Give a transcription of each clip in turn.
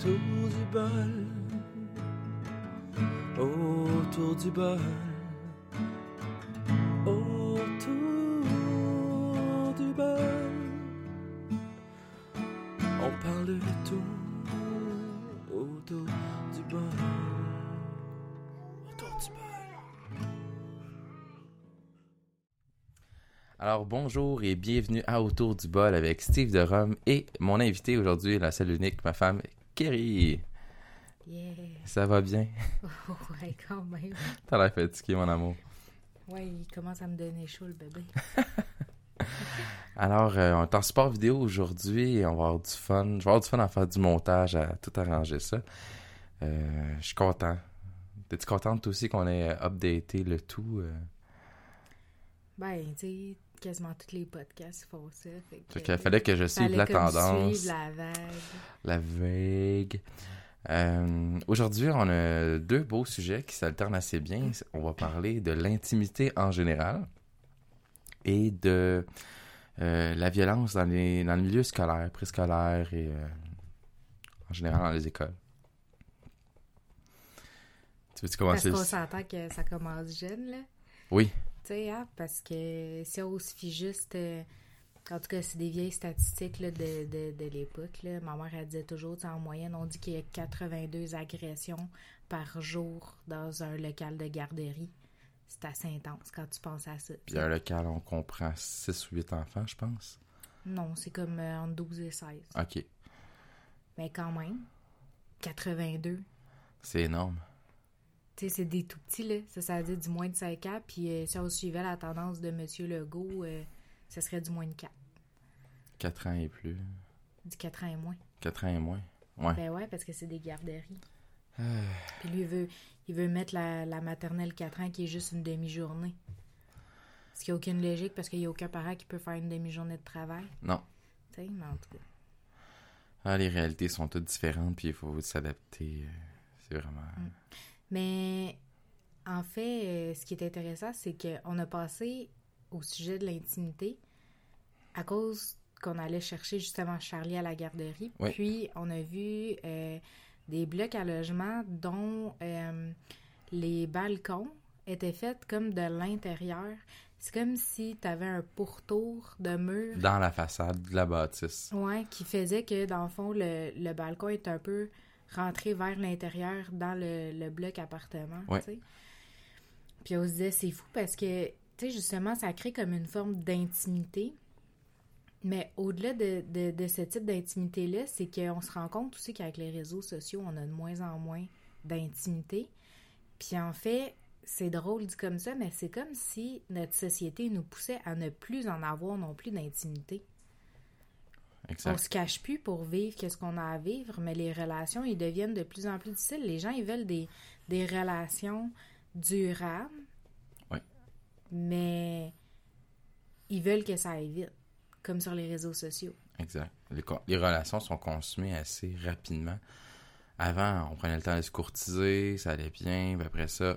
autour du bol, autour du bol, autour du. On parle de tout autour du bol, autour du bol. Alors bonjour et bienvenue à Autour du bol avec Steve de Rome et mon invité aujourd'hui, la seule unique, ma femme, Kerry. Yeah. Ça va bien? ouais, quand même. T'as l'air fatigué, mon amour. Ouais, il commence à me donner chaud, le bébé. Alors, euh, on est en sport vidéo aujourd'hui et on va avoir du fun. Je vais avoir du fun à faire du montage, à tout arranger ça. Euh, je suis content. T'es-tu contente aussi qu'on ait updaté le tout? euh? Ben, tu quasiment tous les podcasts font ça. Fait Fait que, fallait que je suive la tendance. suivre la vague. La vague. Euh, Aujourd'hui, on a deux beaux sujets qui s'alternent assez bien. On va parler de l'intimité en général et de euh, la violence dans, les, dans le milieu scolaire, préscolaire et euh, en général dans les écoles. Tu veux-tu Parce commencer? qu'on le- s'entend que ça commence jeune, là. Oui, Tu sais, hein, parce que si on se fie juste... euh, en tout cas, c'est des vieilles statistiques là, de, de, de l'époque. Ma mère, elle disait toujours, en moyenne, on dit qu'il y a 82 agressions par jour dans un local de garderie. C'est assez intense quand tu penses à ça. puis un local, on comprend 6 ou 8 enfants, je pense. Non, c'est comme euh, entre 12 et 16. OK, Mais quand même, 82. c'est énorme. Tu sais, c'est des tout petits, là. Ça, ça veut dire du moins de 5 ans. Puis euh, si on suivait la tendance de M. Legault, euh, ça serait du moins de 4. 4 ans et plus. Du 4 ans et moins. 4 ans et moins. Ouais. Ben ouais, parce que c'est des garderies. Puis lui, il veut, il veut mettre la, la maternelle 4 ans qui est juste une demi-journée. Ce qui n'a aucune logique parce qu'il n'y a aucun parent qui peut faire une demi-journée de travail. Non. Tu sais, mais en tout cas. Ah, les réalités sont toutes différentes, puis il faut s'adapter. euh, C'est vraiment. Mais en fait, euh, ce qui est intéressant, c'est qu'on a passé au sujet de l'intimité à cause qu'on allait chercher justement Charlie à la garderie. Oui. Puis on a vu euh, des blocs à logement dont euh, les balcons étaient faits comme de l'intérieur. C'est comme si tu avais un pourtour de mur Dans la façade de la bâtisse. Ouais, qui faisait que dans le fond, le, le balcon est un peu rentré vers l'intérieur dans le, le bloc appartement. Ouais. Puis on se disait, c'est fou parce que, tu sais, justement, ça crée comme une forme d'intimité. Mais au-delà de, de, de ce type d'intimité-là, c'est qu'on se rend compte aussi qu'avec les réseaux sociaux, on a de moins en moins d'intimité. Puis en fait, c'est drôle dit comme ça, mais c'est comme si notre société nous poussait à ne plus en avoir non plus d'intimité. On se cache plus pour vivre qu'est-ce qu'on a à vivre, mais les relations, ils deviennent de plus en plus difficiles. Les gens, ils veulent des, des relations durables. Ouais. Mais ils veulent que ça aille vite, comme sur les réseaux sociaux. Exact. Les, relations sont consommées assez rapidement. Avant, on prenait le temps de se courtiser, ça allait bien, puis après ça,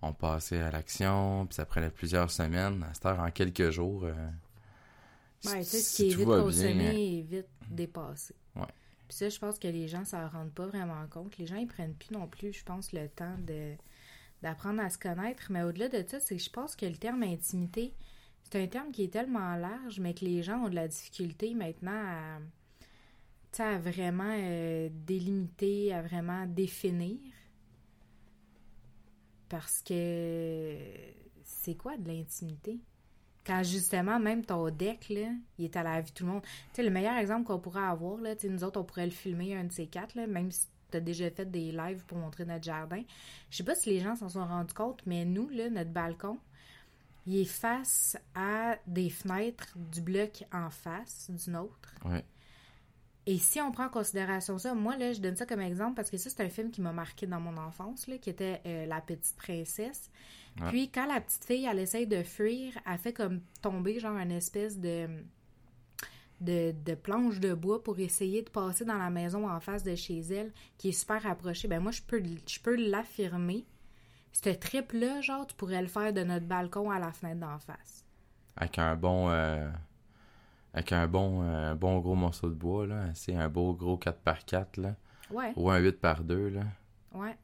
on passait à l'action, puis ça prenait plusieurs semaines. À cette heure, en quelques jours. euh, Ouais, tu sais, ce qui est vite consommé bien, hein. est vite dépassé. Ouais. Puis ça, je pense que les gens s'en rendent pas vraiment compte. Les gens, ils prennent plus non plus, je pense, le temps de d'apprendre à se connaître. Mais au-delà de ça, c'est que je pense que le terme intimité, c'est un terme qui est tellement large, mais que les gens ont de la difficulté maintenant à vraiment euh, délimiter, à vraiment définir. Parce que c'est quoi de l'intimité? Quand justement, même ton deck, là, il est à la vue de tout le monde. Tu sais, le meilleur exemple qu'on pourrait avoir, là, nous autres, on pourrait le filmer, un de ces quatre, là, même si tu as déjà fait des lives pour montrer notre jardin. Je sais pas si les gens s'en sont rendus compte, mais nous, là, notre balcon, il est face à des fenêtres du bloc en face du nôtre. Ouais. Et si on prend en considération ça, moi, là, je donne ça comme exemple parce que ça, c'est un film qui m'a marqué dans mon enfance, là, qui était euh, La Petite Princesse. Ouais. Puis, quand la petite fille, elle essaye de fuir, elle fait comme tomber, genre, une espèce de, de, de planche de bois pour essayer de passer dans la maison en face de chez elle, qui est super rapprochée. Ben, moi, je peux, je peux l'affirmer. Ce trip-là, genre, tu pourrais le faire de notre balcon à la fenêtre d'en face. Avec un bon. euh, Avec un bon, euh, un bon gros morceau de bois, là. C'est un beau gros 4x4, là. Ouais, Ou un 8x2, là. ouais.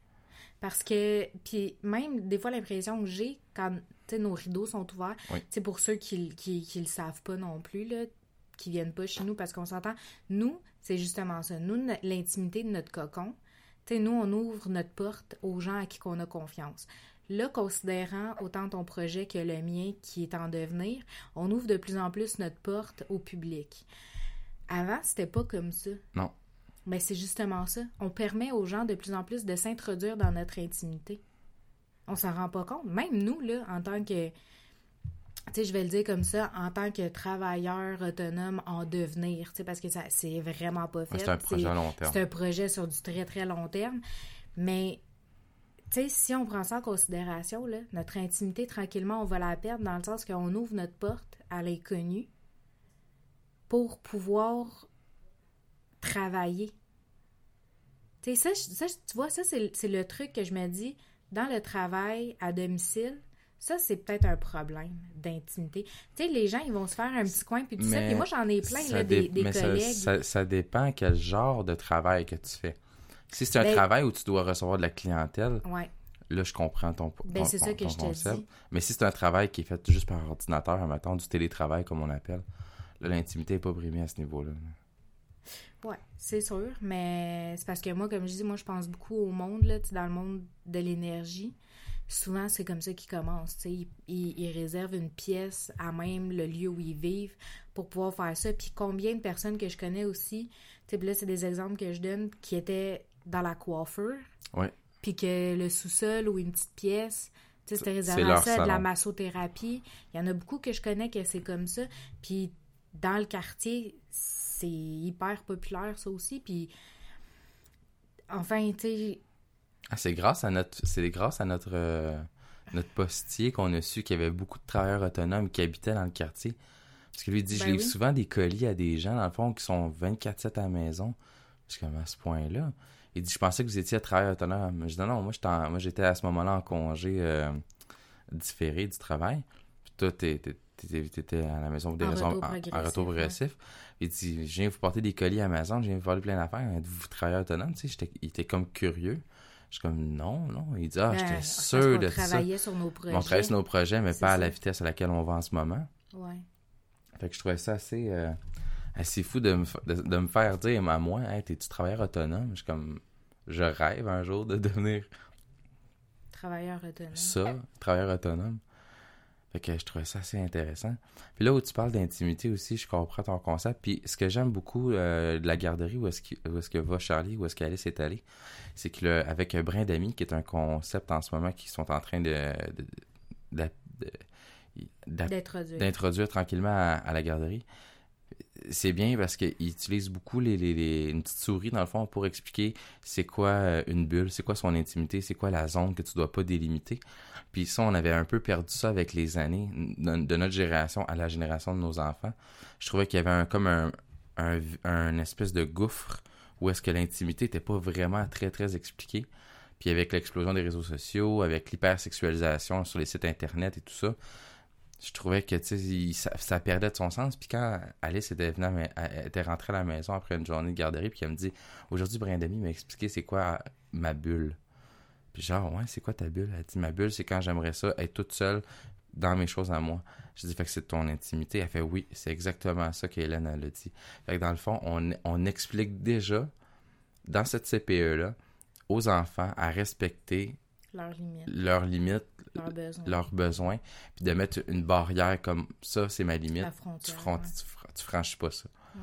Parce que, puis même des fois, l'impression que j'ai quand nos rideaux sont ouverts, Oui. c'est pour ceux qui, qui, qui le savent pas non plus, là, qui viennent pas chez nous, parce qu'on s'entend, nous, c'est justement ça. Nous, no- l'intimité de notre cocon, tu sais, nous, on ouvre notre porte aux gens à qui qu'on a confiance. Là, considérant autant ton projet que le mien qui est en devenir, on ouvre de plus en plus notre porte au public. Avant, c'était pas comme ça. Non. Mais c'est justement ça. On permet aux gens de plus en plus de s'introduire dans notre intimité. On s'en rend pas compte. Même nous, là, en tant que. Tu sais, je vais le dire comme ça, en tant que travailleur autonome en devenir, tu sais, parce que ça, c'est vraiment pas fait. C'est un projet à long terme. C'est un projet sur du très, très long terme. Mais, tu sais, si on prend ça en considération, là, notre intimité, tranquillement, on va la perdre dans le sens qu'on ouvre notre porte à l'inconnu pour pouvoir travailler. Tu sais, ça, ça, tu vois, ça, c'est le truc que je me dis, dans le travail à domicile, ça, c'est peut-être un problème d'intimité. Tu sais, les gens, ils vont se faire un petit coin, puis tout ça. Mais Puis moi, j'en ai plein, ça là, des, des mais ça- collègues. Ça, ça dépend quel genre de travail que tu fais. Si c'est un Ben- travail où tu dois recevoir de la clientèle, Ouais. là, je comprends ton, Ben, ton- ça que je concept. dis. Mais si c'est un travail qui est fait juste par ordinateur, mettons, du télétravail, comme on appelle, là, l'intimité n'est pas brimée à ce niveau-là. Ouais, c'est sûr, mais c'est parce que moi, comme je dis, moi, je pense beaucoup au monde, là, dans le monde de l'énergie. Souvent, c'est comme ça qu'ils commencent. Ils, ils- ils réservent une pièce à même le lieu où ils vivent pour pouvoir faire ça. Puis combien de personnes que je connais aussi, tu là, c'est des exemples que je donne, qui étaient dans la coiffure, Ouais. puis que le sous-sol ou une petite pièce, c'était réservé à ça, de la massothérapie. Il y en a beaucoup que je connais que c'est comme ça. Puis dans le quartier, c'est hyper populaire, ça aussi. Puis, enfin, tu sais, Ah, c'est grâce à notre c'est grâce à notre euh, notre postier qu'on a su qu'il y avait beaucoup de travailleurs autonomes qui habitaient dans le quartier. Parce que lui il dit je Ben livre oui. souvent des colis à des gens dans le fond qui sont 24/7 à la maison. Suis comme à ce point-là. Il dit je pensais que vous étiez travailleur autonome. Je dis non non, moi j'étais à ce moment-là en congé euh, différé du travail. Puis toi t'es- t'étais à la maison pour des En raisons retour en- retour progressif. Il dit je viens vous porter des colis à Amazon, je viens vous parler plein d'affaires. Êtes-vous travailleur autonome, tu sais, j'étais- il était comme curieux. Je suis comme non, non. Il dit ah, ben, j'étais sûr de ça. travaillait sur nos projets. On travaille sur nos projets, mais pas à la vitesse à laquelle on va en ce moment. Ouais. Fait que je trouvais ça assez, euh, assez fou de me, de me faire dire à moi, hey, t'es-tu travailleur autonome? Je suis comme, je rêve un jour de devenir Travailleur autonome. ça, travailleur autonome. Fait que je trouvais ça assez intéressant. Puis là où tu parles d'intimité aussi, je comprends ton concept. Puis ce que j'aime beaucoup euh, de la garderie où est-ce, est-ce que va Charlie, où est-ce qu'Alice est allée, c'est que le- avec un brin d'amis, qui est un concept en ce moment qu'ils sont en train de, de- de- de- d'a- D'introduire. d'introduire tranquillement à, à la garderie. C'est bien parce qu'ils utilisent beaucoup les, les- une petite souris, dans le fond, pour expliquer c'est quoi euh, une bulle, c'est quoi son intimité, c'est quoi la zone que tu dois pas délimiter. Puis ça, on avait un peu perdu ça avec les années de, notre génération à la génération de nos enfants. Je trouvais qu'il y avait comme un, un, espèce de gouffre où est-ce que l'intimité était pas vraiment très, très expliquée. Puis avec l'explosion des réseaux sociaux, avec l'hypersexualisation sur les sites internet et tout ça, je trouvais que ça, ça perdait de son sens. Puis quand Alice était, venue était rentrée à la maison après une journée de garderie, puis elle me dit Aujourd'hui, Brindami m'a expliqué c'est quoi ma bulle. Puis genre, ouais, c'est quoi ta bulle? Elle dit Ma bulle, c'est quand j'aimerais ça être toute seule dans mes choses à moi. Je dis Fait que c'est ton intimité. Elle fait Oui, c'est exactement ça qu'Hélène a dit. Fait que dans le fond, on, on explique déjà dans cette CPE-là aux enfants à respecter Leurs limites, leurs leurs besoins. leurs besoins, puis de mettre une barrière comme ça, c'est ma limite. La Tu, frontière. fron- ouais. tu, fr- tu franchis pas ça. Ouais.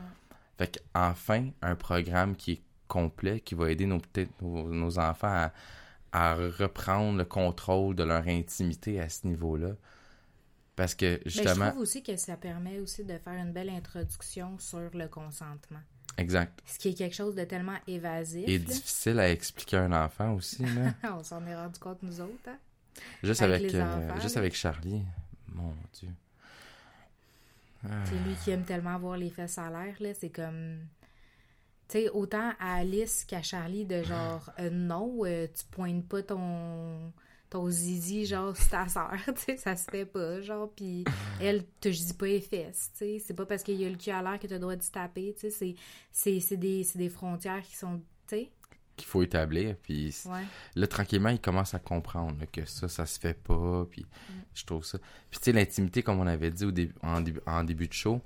Fait que, enfin, un programme qui est complet, qui va aider nos, nos, nos enfants à, à reprendre le contrôle de leur intimité à ce niveau-là. Parce que, Mais je justement, trouve aussi que ça permet aussi de faire une belle introduction sur le consentement. Exact. Ce qui est quelque chose de tellement évasif. Et là. difficile à expliquer à un enfant aussi, là. On s'en est rendu compte, nous autres. Hein? juste Avec euh, juste avec Charlie. Mon Dieu. Ah. C'est lui qui aime tellement voir les fesses à l'air, là. C'est comme. Tu sais, autant à Alice qu'à Charlie, de genre, euh, non, euh, tu pointes pas ton. Ton zizi, genre, c'est ta sœur, tu sais, ça se fait pas, genre, puis elle te dis pas les fesses, tu sais, c'est pas parce qu'il y a le cul à l'air que t'as le droit de se taper, tu sais, c'est- des, des frontières qui sont, tu sais, Qu'il faut établir, puis ouais. là, tranquillement, il commence à comprendre là, que ça, ça se fait pas, puis Mm. je trouve ça. Puis tu sais, l'intimité, comme on avait dit au début, en, début, en début de show,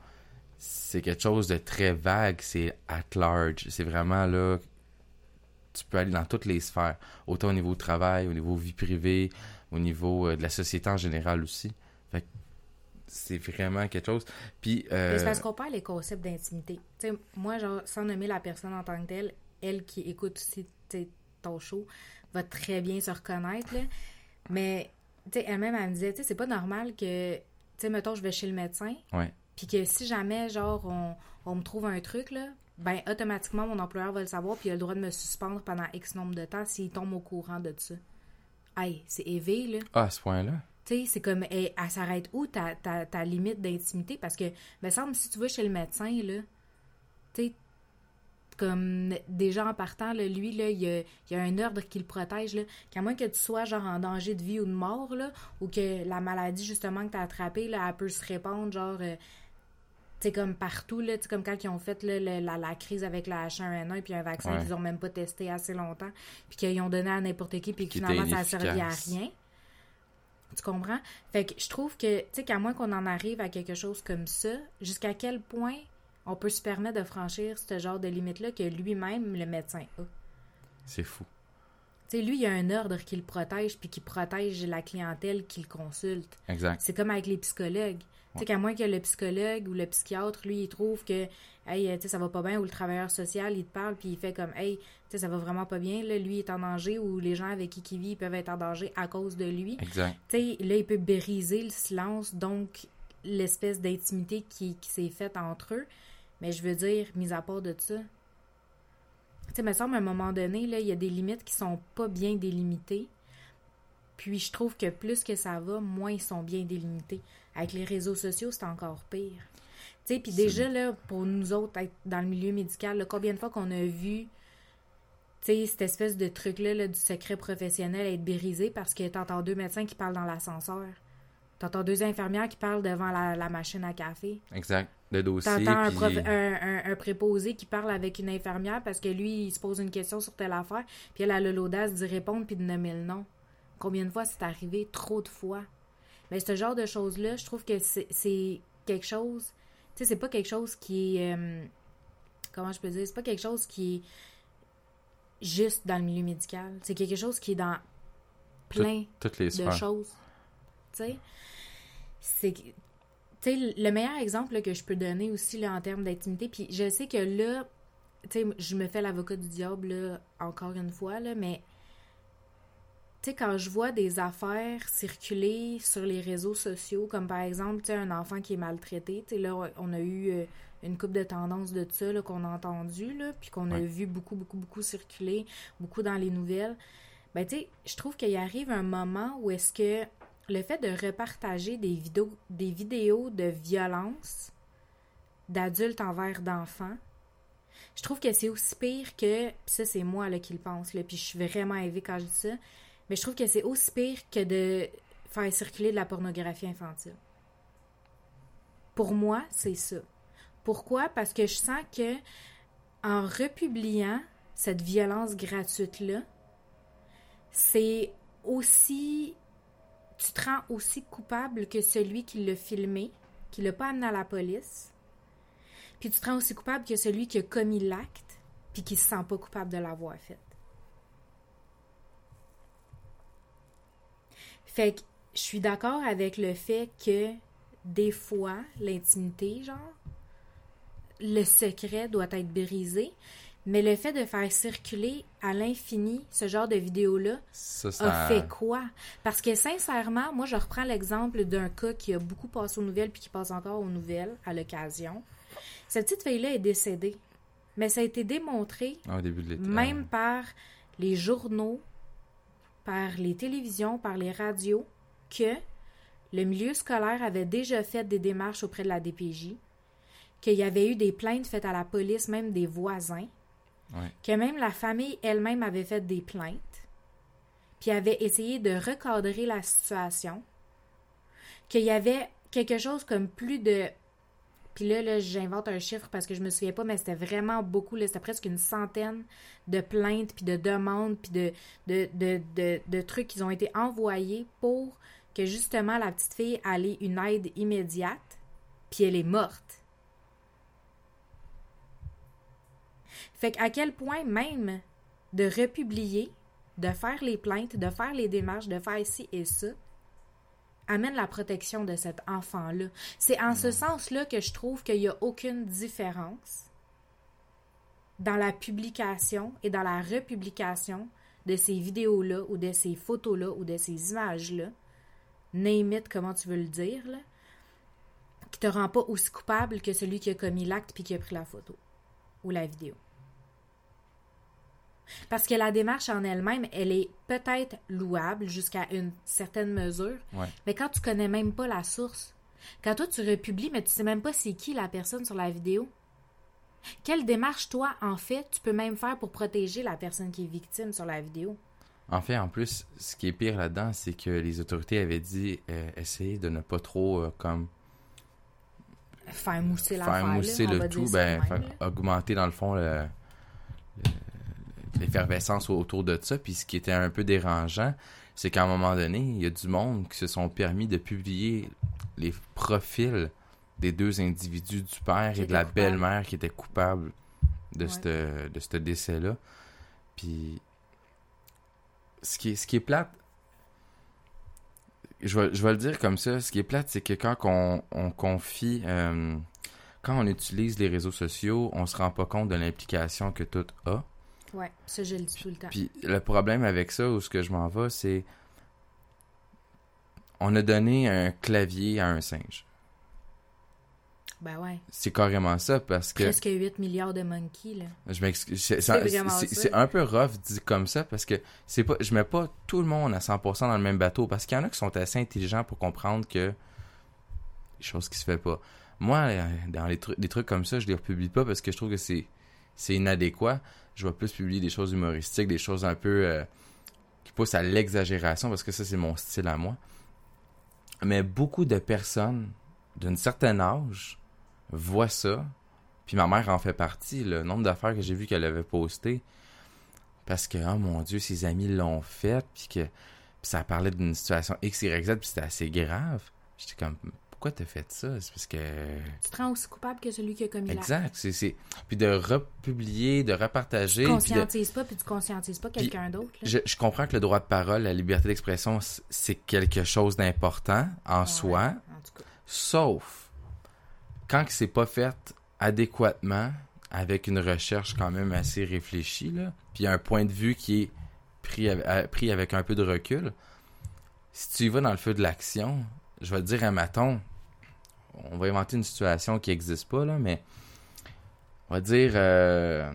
c'est quelque chose de très vague, c'est at large. C'est vraiment là, tu peux aller dans toutes les sphères, autant au niveau travail, au niveau vie privée, au niveau euh, de la société en général aussi. Fait que c'est vraiment quelque chose. Puis, euh, Mais C'est parce qu'on perd les concepts d'intimité. Tu sais, moi, genre, sans nommer la personne en tant que telle, elle qui écoute aussi ton show va très bien se reconnaître, là. Mais, tu sais, elle-même, elle me disait, tu sais, c'est pas normal que, tu sais, mettons, je vais chez le médecin, ouais, puis que si jamais, genre, on, on me trouve un truc, là, ben, automatiquement, mon employeur va le savoir, puis il a le droit de me suspendre pendant X nombre de temps s'il tombe au courant de ça. Hey, c'est éveillé, là. ah, à ce point-là? Tu sais, c'est comme, elle, elle s'arrête où ta, ta, ta limite d'intimité? Parce que, me semble, si tu vas chez le médecin, là, tu sais, comme déjà en partant, là, lui, là, il y a, il a un ordre qui le protège, là, qu'à moins que tu sois, genre, en danger de vie ou de mort, là, ou que la maladie, justement, que tu as attrapée, là, elle peut se répandre, genre, euh, sais, comme partout, là, comme quand ils ont fait là, le- la, la crise avec la H1N1 puis un vaccin Ouais. qu'ils ont même pas testé assez longtemps, puis qu'ils ont donné à n'importe qui, puis que finalement, ça a servi à rien. Tu comprends? Fait que je trouve que, tu sais, qu'à moins qu'on en arrive à quelque chose comme ça, jusqu'à quel point on peut se permettre de franchir ce genre de limite-là que lui-même, le médecin, a? C'est fou. Tu sais, lui, il y a un ordre qui le protège, puis qui protège la clientèle qui le consulte. Exact. C'est comme avec les psychologues. Sais, qu'à moins que le psychologue ou le psychiatre, lui, il trouve que, hey, sais, ça va pas bien, ou le travailleur social, il te parle, puis il fait comme, hey, ça va vraiment pas bien, là, lui est en danger, ou les gens avec qui il vit ils peuvent être en danger à cause de lui. Exact. Là, il peut briser le silence, donc l'espèce d'intimité qui, qui s'est faite entre eux. Mais je veux dire, mis à part de ça, tu sais, me semble à un moment donné, là, il y a des limites qui sont pas bien délimitées. Puis je trouve que plus que ça va, moins ils sont bien délimités. Avec les réseaux sociaux, c'est encore pire. Tu sais, puis déjà, là, pour nous autres, être dans le milieu médical, là, combien de fois qu'on a vu, tu sais, cette espèce de truc-là là, du secret professionnel être brisé parce que t'entends deux médecins qui parlent dans l'ascenseur. T'entends deux infirmières qui parlent devant la, la machine à café. Exact. Le dossier. T'entends un, puis- prof- un, un- un préposé qui parle avec une infirmière parce que lui, il se pose une question sur telle affaire, puis elle a l'audace d'y répondre puis de nommer le nom. Combien de fois c'est arrivé? Trop de fois. Mais ce genre de choses-là, je trouve que c'est quelque chose... Tu sais, c'est pas quelque chose qui est... euh, comment je peux dire? C'est pas quelque chose qui est juste dans le milieu médical. C'est quelque chose qui est dans plein Toutes les de choses. Tu sais, c'est tu sais, le meilleur exemple là, que je peux donner aussi là, en termes d'intimité, puis je sais que là, tu sais, je me fais l'avocat du diable là, encore une fois, là, mais tu sais, quand je vois des affaires circuler sur les réseaux sociaux, comme par exemple, tu sais, un enfant qui est maltraité, tu sais, là, on a eu euh, une coupe de tendances de ça là, qu'on a entendu, là, puis qu'on a vu beaucoup, beaucoup, beaucoup circuler, beaucoup dans les nouvelles. Ben, tu sais, je trouve qu'il arrive un moment où est-ce que le fait de repartager des vidéos, des vidéos de violence d'adultes envers d'enfants, je trouve que c'est aussi pire que, puis ça c'est moi là, qui le pense, là, puis je suis vraiment élevée quand je dis ça, mais je trouve que c'est aussi pire que de faire circuler de la pornographie infantile. Pour moi, c'est ça. Pourquoi? Parce que je sens que en republiant cette violence gratuite-là, c'est aussi tu te rends aussi coupable que celui qui l'a filmé, qui l'a pas amené à la police. Puis tu te rends aussi coupable que celui qui a commis l'acte, puis qui se sent pas coupable de l'avoir fait. Fait que je suis d'accord avec le fait que des fois, l'intimité, genre, le secret doit être brisé, mais le fait de faire circuler à l'infini ce genre de vidéos-là, Ça, a fait quoi? Parce que sincèrement, moi, je reprends l'exemple d'un cas qui a beaucoup passé aux nouvelles puis qui passe encore aux nouvelles à l'occasion. Cette petite fille-là est décédée. Mais ça a été démontré, Au début de l'été. même par les journaux, par les télévisions, par les radios, que le milieu scolaire avait déjà fait des démarches auprès de la DPJ, qu'il y avait eu des plaintes faites à la police, même des voisins, Ouais. que même la famille elle-même avait fait des plaintes, puis avait essayé de recadrer la situation, qu'il y avait quelque chose comme plus de puis là, là j'invente un chiffre parce que je me souviens pas, mais c'était vraiment beaucoup. C'était presque une centaine de plaintes, puis de demandes, puis de, trucs qui ont été envoyés pour que justement la petite fille ait une aide immédiate, puis elle est morte. Fait qu'à quel point même de republier, de faire les plaintes, de faire les démarches, de faire ci et ça, amène la protection de cet enfant-là. C'est en ce sens-là que je trouve qu'il n'y a aucune différence dans la publication et dans la republication de ces vidéos-là ou de ces photos-là ou de ces images-là, name it, comment tu veux le dire, là, qui te rend pas aussi coupable que celui qui a commis l'acte puis qui a pris la photo ou la vidéo. Parce que la démarche en elle-même, elle est peut-être louable jusqu'à une certaine mesure, Ouais. mais quand tu connais même pas la source, quand toi tu republies, mais tu sais même pas c'est qui la personne sur la vidéo, quelle démarche toi en fait tu peux même faire pour protéger la personne qui est victime sur la vidéo? En fait, en plus, ce qui est pire là-dedans, c'est que les autorités avaient dit euh, essayer de ne pas trop euh, comme Faire mousser l'affaire. faire mousser le tout, ben, faire augmenter dans le fond le- le- l'effervescence autour de ça. Puis ce qui était un peu dérangeant, c'est qu'à un moment donné, il y a du monde qui se sont permis de publier les profils des deux individus, du père et de la belle-mère qui étaient coupables de Ouais. ce décès-là. Puis ce qui est, ce qui est plate, je vais, je vais le dire comme ça, ce qui est plate, c'est que quand on, on confie, euh, quand on utilise les réseaux sociaux, on se rend pas compte de l'implication que tout a. Ouais, ça je le dis tout le temps. Puis le problème avec ça, où ce que je m'en vais, c'est on a donné un clavier à un singe. Ben ouais. C'est carrément ça parce que Presque 8 milliards de monkeys, là. je m'excuse, c'est un peu rough dit comme ça parce que c'est pas je mets pas tout le monde à 100% dans le même bateau parce qu'il y en a qui sont assez intelligents pour comprendre que des choses qui se fait pas. Moi dans les trucs des trucs comme ça, je les republie pas parce que je trouve que c'est c'est inadéquat. Je vais plus publier des choses humoristiques, des choses un peu euh, qui poussent à l'exagération parce que ça c'est mon style à moi. Mais beaucoup de personnes d'un certain âge voient ça, puis ma mère en fait partie, le nombre d'affaires que j'ai vu qu'elle avait postées, parce que, oh mon Dieu, ses amis l'ont fait, puis que ça parlait d'une situation X, Y, puis c'était assez grave. J'étais comme, pourquoi t'as fait ça? C'est parce que... Tu te rends aussi coupable que celui qui a commis. Exact, c'est... c'est- Puis de republier, de repartager... Tu puis de- conscientises pas, puis tu conscientises pas quelqu'un d'autre. je, je comprends que le droit de parole, la liberté d'expression, c'est quelque chose d'important en Ouais, soi, En tout cas. sauf quand c'est pas fait adéquatement, avec une recherche quand même assez réfléchie, là, puis un point de vue qui est pris, à- pris avec un peu de recul, si tu y vas dans le feu de l'action, je vais te dire un maton, on va inventer une situation qui n'existe pas, là, mais on va dire... euh,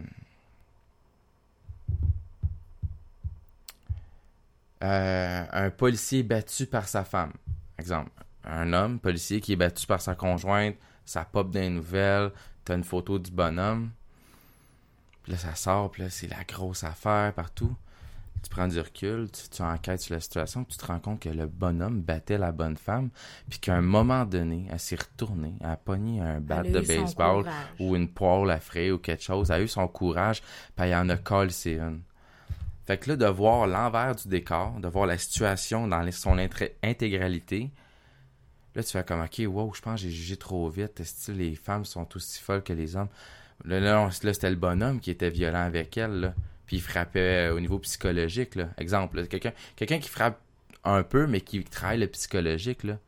euh, un policier battu par sa femme. Exemple, un homme policier qui est battu par sa conjointe, ça pop dans les nouvelles, t'as une photo du bonhomme, puis là ça sort, puis là c'est la grosse affaire partout. Tu prends du recul, tu, tu enquêtes sur la situation, tu te rends compte que le bonhomme battait la bonne femme, puis qu'à un moment donné, elle s'est retournée, elle a pogné un bat de baseball ou une poêle à frais ou quelque chose, elle a eu son courage, puis elle en a collé une. Fait que là, de voir l'envers du décor, de voir la situation dans son intégralité, là, tu fais comme, OK, wow, je pense que j'ai jugé trop vite. Est-ce que les femmes sont aussi folles que les hommes? Là, là, là, c'était le bonhomme qui était violent avec elle, là. Puis il frappait euh, au niveau psychologique, là. Exemple, quelqu'un quelqu'un qui frappe un peu, mais qui travaille le psychologique, là.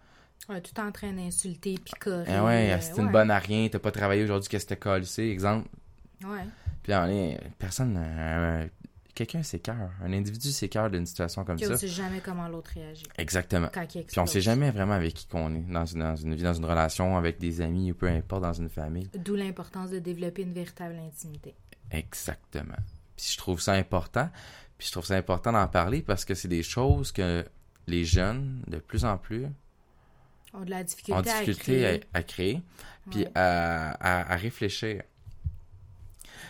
Ouais, tout en train d'insulter, picorer. Ah ouais, euh, c'est une ouais. bonne à rien, t'as pas travaillé aujourd'hui, qu'est-ce que t'as collé, exemple? Ouais. Puis là, on est, personne, euh, quelqu'un s'écœure. Un individu s'écœure d'une situation comme Puis ça. on sait jamais comment l'autre réagit. Exactement. Quand il Puis on sait jamais vraiment avec qui qu'on est dans une, dans une vie, dans une relation, avec des amis ou peu importe, dans une famille. D'où l'importance de développer une véritable intimité. Exactement. Puis je trouve ça important. Puis je trouve ça important d'en parler parce que c'est des choses que les jeunes, de plus en plus, On a de la difficulté, ont difficulté à créer. à créer, puis Ouais. à, à- à réfléchir.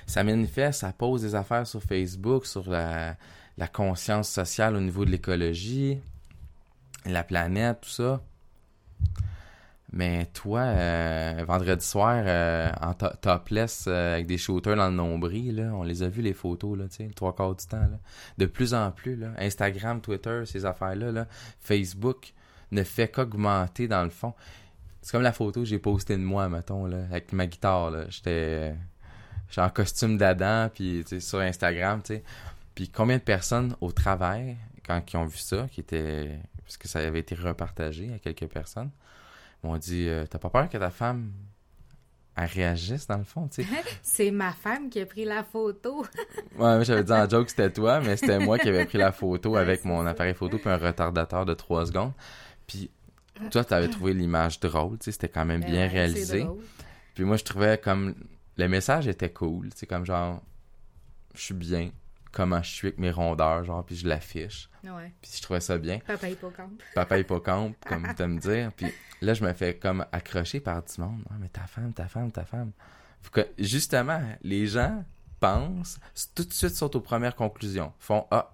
ça manifeste, ça pose des affaires sur Facebook, sur la, la conscience sociale au niveau de l'écologie, la planète, tout ça. Mais toi, euh, vendredi soir, euh, en to- topless, euh, avec des shooters dans le nombril, là, on les a vus les photos, là, le trois quarts du temps. Là. De plus en plus, là, Instagram, Twitter, ces affaires-là, là, Facebook ne fait qu'augmenter dans le fond. C'est comme la photo que j'ai postée de moi, mettons, là, avec ma guitare. J'étais en costume d'Adam, puis sur Instagram, sais. Puis combien de personnes au travail, quand ils ont vu ça, qui était... Parce que ça avait été repartagé à quelques personnes, m'ont dit euh, T'as pas peur que ta femme elle réagisse, dans le fond, tu sais? C'est ma femme qui a pris la photo. Ouais, j'avais dit en joke que c'était toi, mais c'était moi qui avais pris la photo avec mon appareil photo puis un retardateur de 3 secondes. Puis toi, t'avais trouvé l'image drôle, tu sais, c'était quand même Ben bien ouais, réalisé. Puis moi, je trouvais comme le message était cool, tu sais, comme genre je suis bien, comment je suis avec mes rondeurs, genre, puis je l'affiche. Ouais. Puis je trouvais ça bien. Papa hippocampe. Papa hippocampe, comme t'aimes dire. Puis là, je me fais comme accrocher par du monde. Ah, mais ta femme, ta femme, ta femme. Justement, les gens pensent, tout de suite sont aux premières conclusions. Font, ah,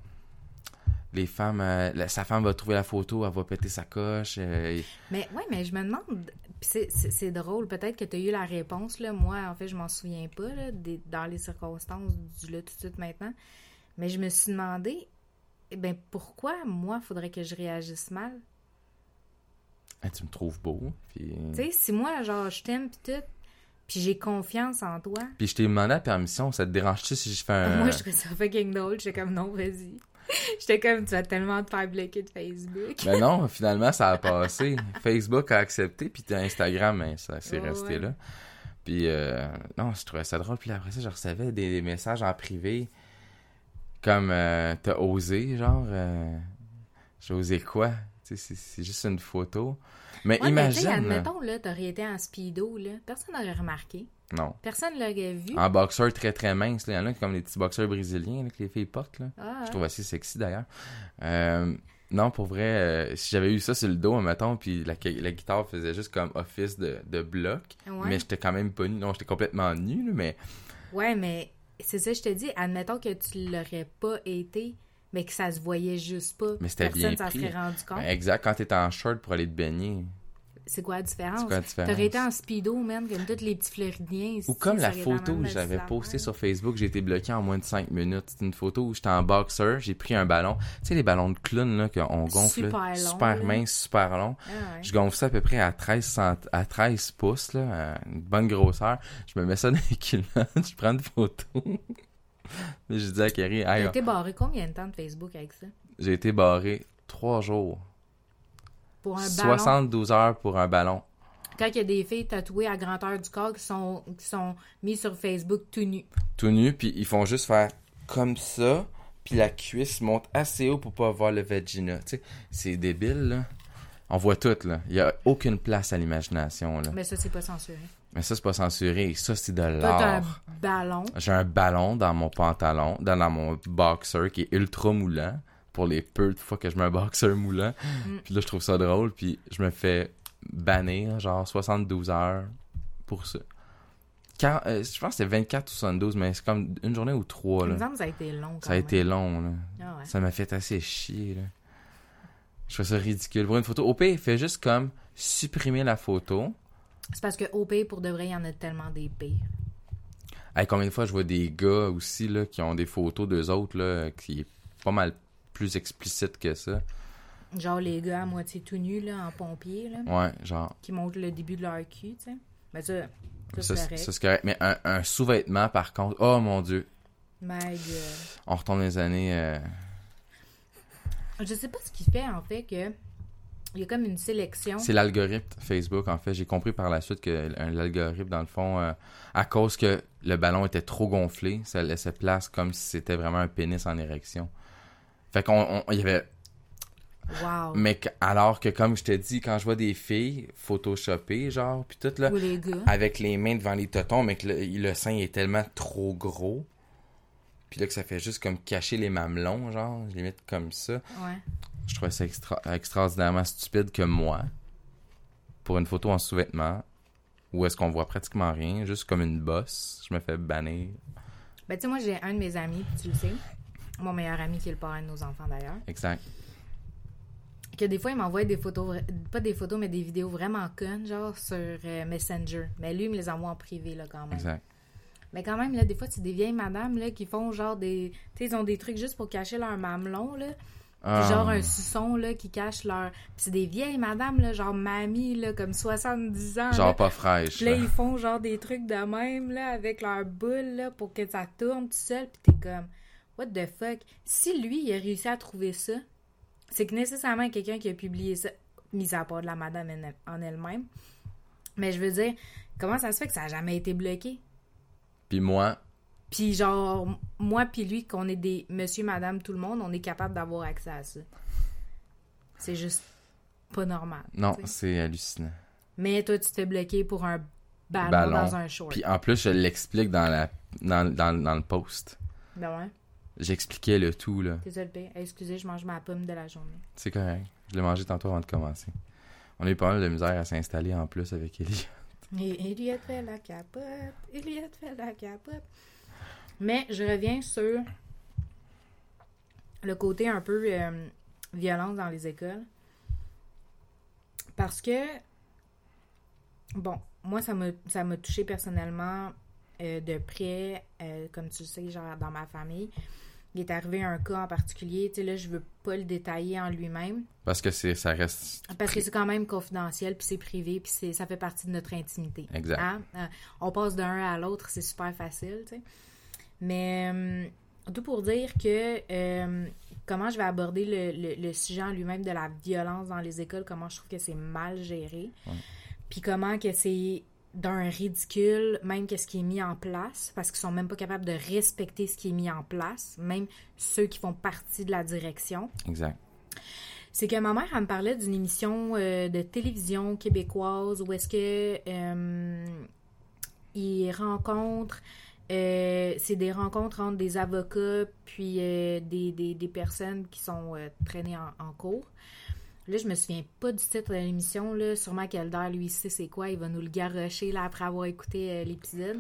les femmes, euh, la- sa femme va trouver la photo, elle va péter sa coche. euh, Mais ouais, mais je me demande, pis c'est- drôle, peut-être que tu as eu la réponse, là. Moi, en fait, je m'en souviens pas, là, des- dans les circonstances du là tout de suite maintenant. Mais je me suis demandé, eh ben, pourquoi, moi, faudrait que je réagisse mal? ah, tu me trouves beau. Puis, Tu sais, si moi, genre, je t'aime pis tout, puis j'ai confiance en toi, puis je t'ai demandé la permission. Ça te dérange-tu si je fais un. moi, je trouvais ça fucking drôle. J'étais comme, non, vas-y. J'étais comme, tu vas tellement te faire bloquer de Facebook. Mais non, finalement, ça a passé. Facebook a accepté, puis Instagram, hein, ça s'est resté ouais. là. Puis, euh, non, je trouvais ça drôle. Puis après ça, je recevais des, des messages en privé, comme, euh, t'as osé, genre, euh, j'ai osé quoi? C'est- juste une photo. Mais Ouais, mais imagine, admettons, là, t'aurais été en speedo, là, personne n'aurait remarqué. non, Personne l'aurait vu. en boxeur très très mince, là, il y en a comme les petits boxeurs brésiliens là, que les filles portent, là. Ah, Je trouve assez sexy d'ailleurs. Euh, non, pour vrai, euh, si j'avais eu ça sur le dos, mettons, puis la, la guitare faisait juste comme office de, de bloc, ouais. mais j'étais quand même pas nu. Non, j'étais complètement nu, là, mais Ouais, mais c'est ça, je te dis, admettons que tu l'aurais pas été, mais que ça se voyait juste pas. Mais c'était Personne bien s'en pris. serait rendu compte. ben, exact, quand t'es en short pour aller te baigner, C'est quoi la différence? c'est quoi la différence? T'aurais été en speedo, man, comme tous les petits floridiens. Ou comme la photo que j'avais postée sur Facebook, j'ai été bloqué en moins de 5 minutes. C'est une photo où j'étais en boxer, j'ai pris un ballon. Tu sais, les ballons de clown, là, qu'on gonfle, là, Super long, super mince, super long. Ah ouais. Je gonfle ça à peu près à 13, cent- à 13 pouces, là, à une bonne grosseur. Je me mets ça dans les culottes, je prends une photo. Mais je dis à Kerry, T'as hey, été barré combien de temps de Facebook avec ça? j'ai été barré 3 jours. Pour un ballon. 72 heures pour un ballon. Quand il y a des filles tatouées à grandeur du corps qui sont, qui sont mises sur Facebook tout nues. Tout nu, puis ils font juste faire comme ça, puis la cuisse monte assez haut pour pas voir le vagina. Tu sais, c'est débile, là. On voit tout, là. Il y a aucune place à l'imagination, là. Mais ça, c'est pas censuré. Mais ça, c'est pas censuré. Ça, c'est de t'as un l'art. ballon. J'ai un ballon dans mon pantalon, dans, dans mon boxer qui est ultra moulant pour les peu de fois que je mets un boxer moulant. Mm. Puis là, je trouve ça drôle, puis je me fais bannir genre 72 heures pour ça. Quar- euh, je pense que c'était 24 ou 72, mais c'est comme une journée ou trois. Là. ça a été long. Ça a été long. Là. Ah ouais. Ça m'a fait assez chier. Là. Je trouve ça ridicule. Pour une photo, il fait juste comme supprimer la photo. C'est parce que OP, pour de vrai, il y en a tellement des pires. Hey, combien de fois je vois des gars aussi là, qui ont des photos d'eux autres là, qui est pas mal plus explicite que ça. Genre les gars à moitié tout nus, là, en pompier, là, Ouais, genre. qui montrent le début de leur cul, tu sais. Mais ça, ça, Ça, c'est correct. Mais un, un sous-vêtement, par contre, oh mon dieu, My God. on retourne les années. euh, Je sais pas ce qui fait, en fait, que il y a comme une sélection. C'est l'algorithme Facebook, en fait. J'ai compris par la suite que l'algorithme, dans le fond, euh, à cause que le ballon était trop gonflé, ça laissait place comme si c'était vraiment un pénis en érection. Fait qu'on il y avait Wow. Mais que- alors que, comme je te dis, quand je vois des filles photoshopées, genre, puis tout là, les avec les mains devant les totons, mais que le, le sein est tellement trop gros, puis là que ça fait juste comme cacher les mamelons, genre, je les mets comme ça. Ouais. Je trouvais ça extra- extraordinairement stupide que moi, pour une photo en sous-vêtements, où est-ce qu'on voit pratiquement rien, juste comme une bosse, je me fais bannir Ben, tu sais, moi, j'ai un de mes amis, tu le sais, mon meilleur ami qui est le parrain de nos enfants d'ailleurs, Exact. que des fois, il m'envoie des photos, pas des photos, mais des vidéos vraiment connes, genre sur euh, Messenger. Mais lui, il me les envoie en privé, là, quand même. Exact. Mais quand même, là, des fois, c'est des vieilles madames, là, qui font genre des. Tu sais, ils ont des trucs juste pour cacher leur mamelon, là. Ah, Genre un suçon, là, qui cache leur. Puis c'est des vieilles madames, là, genre mamie, là, comme 70 ans. là. Genre pas fraîche. Puis là, là. ils font genre des trucs de même, là, avec leur boule, là, pour que ça tourne tout seul. Puis t'es comme, what the fuck? Si lui, il a réussi à trouver ça, c'est que nécessairement quelqu'un qui a publié ça, mis à part de la madame en- elle-même. Mais je veux dire, comment ça se fait que ça a jamais été bloqué? Puis moi, Puis genre, moi puis lui, qu'on est des monsieur, madame, tout le monde, on est capable d'avoir accès à ça. C'est juste pas normal. non, c'est hallucinant. Mais toi, tu te fais bloquer pour un ballon, Ballon. dans un short. Puis en plus, je l'explique dans la dans, dans, dans le post. Ben ouais. J'expliquais le tout, là. Le pire. Excusez, je mange ma pomme de la journée. C'est correct. Je l'ai mangé tantôt avant de commencer. On a eu pas mal de misère à s'installer en plus avec Ellie. Et Elliot fait la capote. Elliot fait la capote. Mais je reviens sur le côté un peu euh, violence dans les écoles. Parce que, bon, moi, ça m'a ça m'a touché personnellement euh, de près, euh, comme tu le sais, genre dans ma famille. Il est arrivé un cas en particulier. Tu sais, là, je veux pas le détailler en lui-même. Parce que c'est ça reste. Parce que c'est quand même confidentiel, puis c'est privé, puis c'est- ça fait partie de notre intimité. Exact. Hein? Euh, on passe d'un à l'autre, c'est super facile, tu sais. Mais euh, tout pour dire que euh, comment je vais aborder le, le- le sujet en lui-même de la violence dans les écoles, comment je trouve que c'est mal géré, Ouais. puis comment que c'est d'un ridicule, même qu'est-ce qui est mis en place, parce qu'ils sont même pas capables de respecter ce qui est mis en place, même ceux qui font partie de la direction Exact. c'est que ma mère, elle me parlait d'une émission euh, de télévision québécoise où est-ce que euh, ils rencontrent, euh, c'est des rencontres entre des avocats puis des, des, des personnes qui sont traînées en, en cours. Là, je me souviens pas du titre de l'émission, là. Sûrement qu'Elder, lui, sait c'est quoi. Il va nous le garrocher, là, après avoir écouté euh, l'épisode.